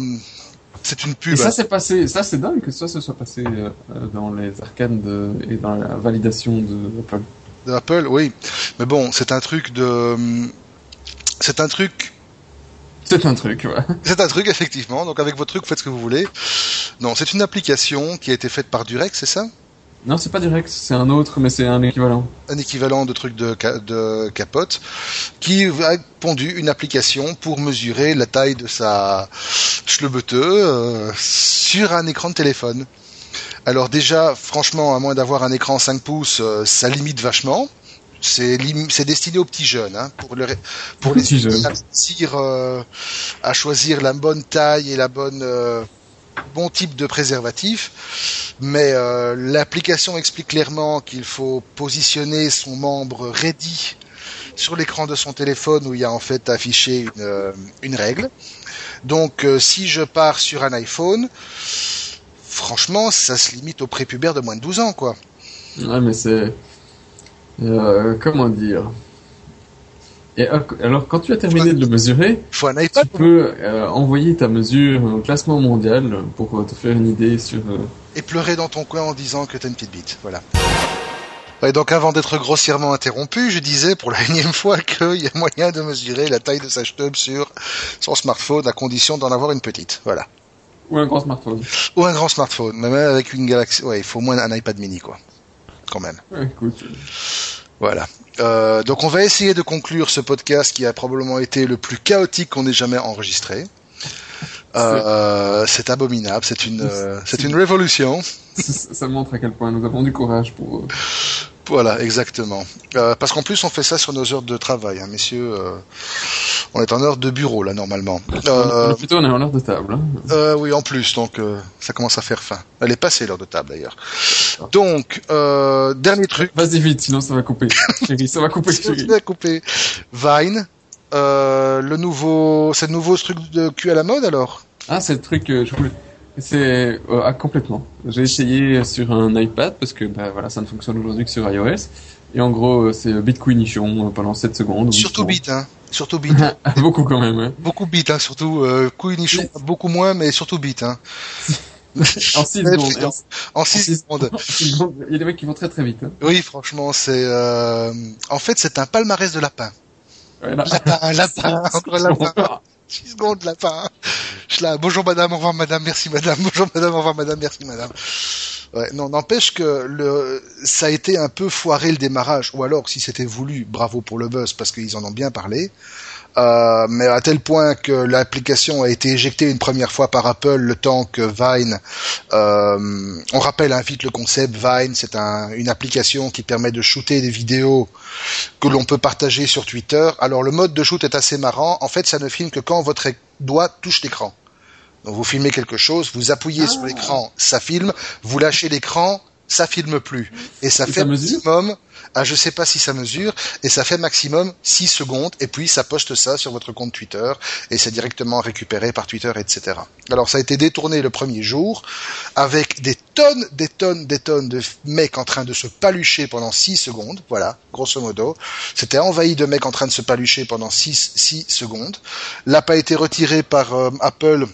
c'est une Et pub. ça c'est passé, ça c'est dingue que ça se soit passé euh, euh, dans les arcanes de, et dans la validation de Apple. de Apple, oui. Mais bon, c'est un truc de, c'est un truc, C'est un truc, ouais. c'est un truc effectivement. Donc avec votre truc, vous faites ce que vous voulez. Non, c'est une application qui a été faite par Durex, c'est ça? Non, c'est pas direct, c'est un autre, mais c'est un équivalent. Un équivalent de truc de capote qui a pondu une application pour mesurer la taille de sa schlebeteux euh, sur un écran de téléphone. Alors déjà, franchement, à moins d'avoir un écran 5 pouces, euh, ça limite vachement. C'est destiné aux petits jeunes, hein, pour, le, ré- pour les Petits jeunes. à choisir, euh, à choisir la bonne taille et la bonne euh, bon type de préservatif. Mais euh, l'application explique clairement qu'il faut positionner son membre ready sur l'écran de son téléphone où il y a en fait affiché une, une règle. Donc si je pars sur un iPhone, franchement, ça se limite aux prépubères de moins de 12 ans, quoi. Ouais, mais c'est. Euh, comment dire? Et euh, alors, quand tu as terminé de le mesurer, Il faut un tu peux euh, envoyer ta mesure au classement mondial pour te faire une idée sur. euh, et pleurer dans ton coin en disant que t'as une petite bite. Voilà. Ouais, donc avant d'être grossièrement interrompu, je disais pour la [LAUGHS] énième fois qu'il y a moyen de mesurer la taille de sa stub sur son smartphone à condition d'en avoir une petite. Voilà. Ou un grand smartphone. Ou un grand smartphone, mais même avec une Galaxy. Ouais, il faut au moins un iPad mini, quoi. Quand même. Ouais, écoute. Voilà. Euh, donc on va essayer de conclure ce podcast qui a probablement été le plus chaotique qu'on ait jamais enregistré. Euh, c'est abominable, c'est une, euh, c'est une révolution. [LAUGHS] ça ça montre à quel point nous avons du courage pour. Voilà, exactement. Euh, parce qu'en plus, on fait ça sur nos heures de travail, hein, messieurs. euh, on est en heure de bureau là normalement. Euh, Plutôt, on est en heure de table. Hein. euh, oui, en plus, donc ça commence à faire faim. Elle est passée l'heure de table d'ailleurs. Donc, dernier truc. Vas-y vite, sinon ça va couper. [LAUGHS] chérie, ça va couper, chérie. vais couper. Vine, le nouveau, c'est le nouveau truc de cul à la mode alors? Ah, c'est le truc que je voulais. C'est euh, ah, complètement. J'ai essayé sur un iPad parce que bah, voilà, ça ne fonctionne aujourd'hui que sur iOS. Et en gros, euh, c'est euh, pendant 7 secondes. ou Surtout bit, hein. Surtout [LAUGHS] bit. Beaucoup quand même. Hein. beaucoup bit, hein. Surtout euh, couille nichon, beaucoup moins, mais surtout bit, hein. [LAUGHS] En 6 Ouais, secondes. En 6 six- secondes. Il y a des mecs qui vont très très vite. Hein. Oui, franchement, c'est. Euh... En fait, c'est un palmarès de lapin. Voilà. Lapin, lapin, [LAUGHS] encore lapin. 6 secondes, lapin. Je là, bonjour madame, au revoir madame, merci madame, bonjour madame, au revoir madame, merci madame. Ouais, non, n'empêche que le, ça a été un peu foiré le démarrage, ou alors si c'était voulu, bravo pour le buzz parce qu'ils en ont bien parlé. Euh, mais à tel point que l'application a été éjectée une première fois par Apple le temps que Vine. Euh, on rappelle hein, vite le concept. Vine, c'est un, une application qui permet de shooter des vidéos que l'on peut partager sur Twitter. Alors le mode de shoot est assez marrant. En fait, ça ne filme que quand votre doigt touche l'écran. Donc vous filmez quelque chose, vous appuyez Ah. sur l'écran, ça filme. Vous lâchez l'écran, ça filme plus. Et ça Et fait ça mesure maximum, ah, je sais pas si ça mesure, et ça fait maximum 6 secondes, et puis ça poste ça sur votre compte Twitter, et c'est directement récupéré par Twitter, etc. Alors ça a été détourné le premier jour, avec des tonnes, des tonnes, des tonnes de mecs en train de se palucher pendant 6 secondes, voilà, grosso modo. C'était envahi de mecs en train de se palucher pendant 6, 6 secondes. L'app a été retiré par euh, Apple.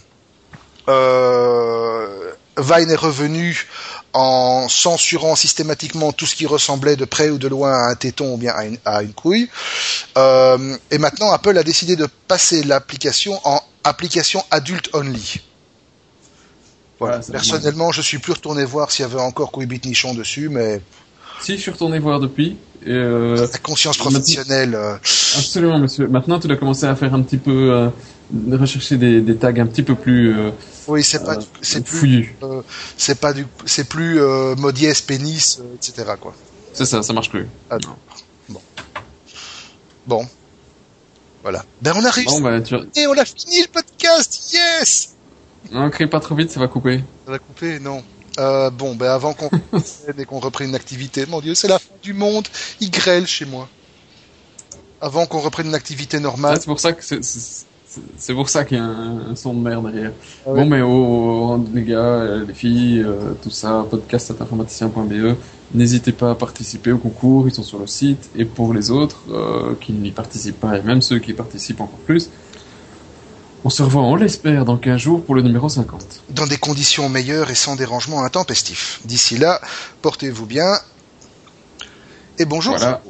Euh, Vine est revenu en censurant systématiquement tout ce qui ressemblait de près ou de loin à un téton ou bien à une, à une couille. Euh, et maintenant, Apple a décidé de passer l'application en application adulte only. Voilà. C'est Personnellement, je suis plus retourné voir s'il y avait encore couille bite nichon dessus, mais Si, je suis retourné voir depuis. Et euh, la conscience professionnelle. euh, absolument, monsieur. Maintenant, tu dois commencer à faire un petit peu, euh, rechercher des, des tags un petit peu plus euh, oui, c'est pas, euh, c'est plus, c'est pas du, c'est plus modiès, pénis, etc. Quoi. C'est ça, ça marche plus. Ah, Bon, voilà. Ben on arrive Bon, bah, tu... et on a fini le podcast. Yes. non, crie pas trop vite, ça va couper. Ça va couper, non. Euh, bon, ben avant qu'on et qu'on reprenne une activité, mon Dieu, c'est la fin du monde. Il grêle chez moi. Avant qu'on reprenne une activité normale. c'est pour ça que c'est- c'est pour ça qu'il y a un, un son de merde derrière. Ah ouais. Bon, mais oh, oh, les gars, euh, les filles, euh, tout ça, podcast.informaticien.be, n'hésitez pas à participer au concours, ils sont sur le site. Et pour les autres euh, qui n'y participent pas, et même ceux qui participent encore plus, on se revoit, on l'espère, dans 15 jours pour le numéro 50. dans des conditions meilleures et sans dérangement intempestif. D'ici là, portez-vous bien et bonjour. Voilà.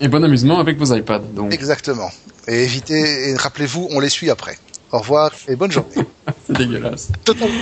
Et bon amusement avec vos iPads. Donc, Exactement. Et évitez, et rappelez-vous, on les suit après. Au revoir et bonne journée. [LAUGHS] c'est dégueulasse. Totalement.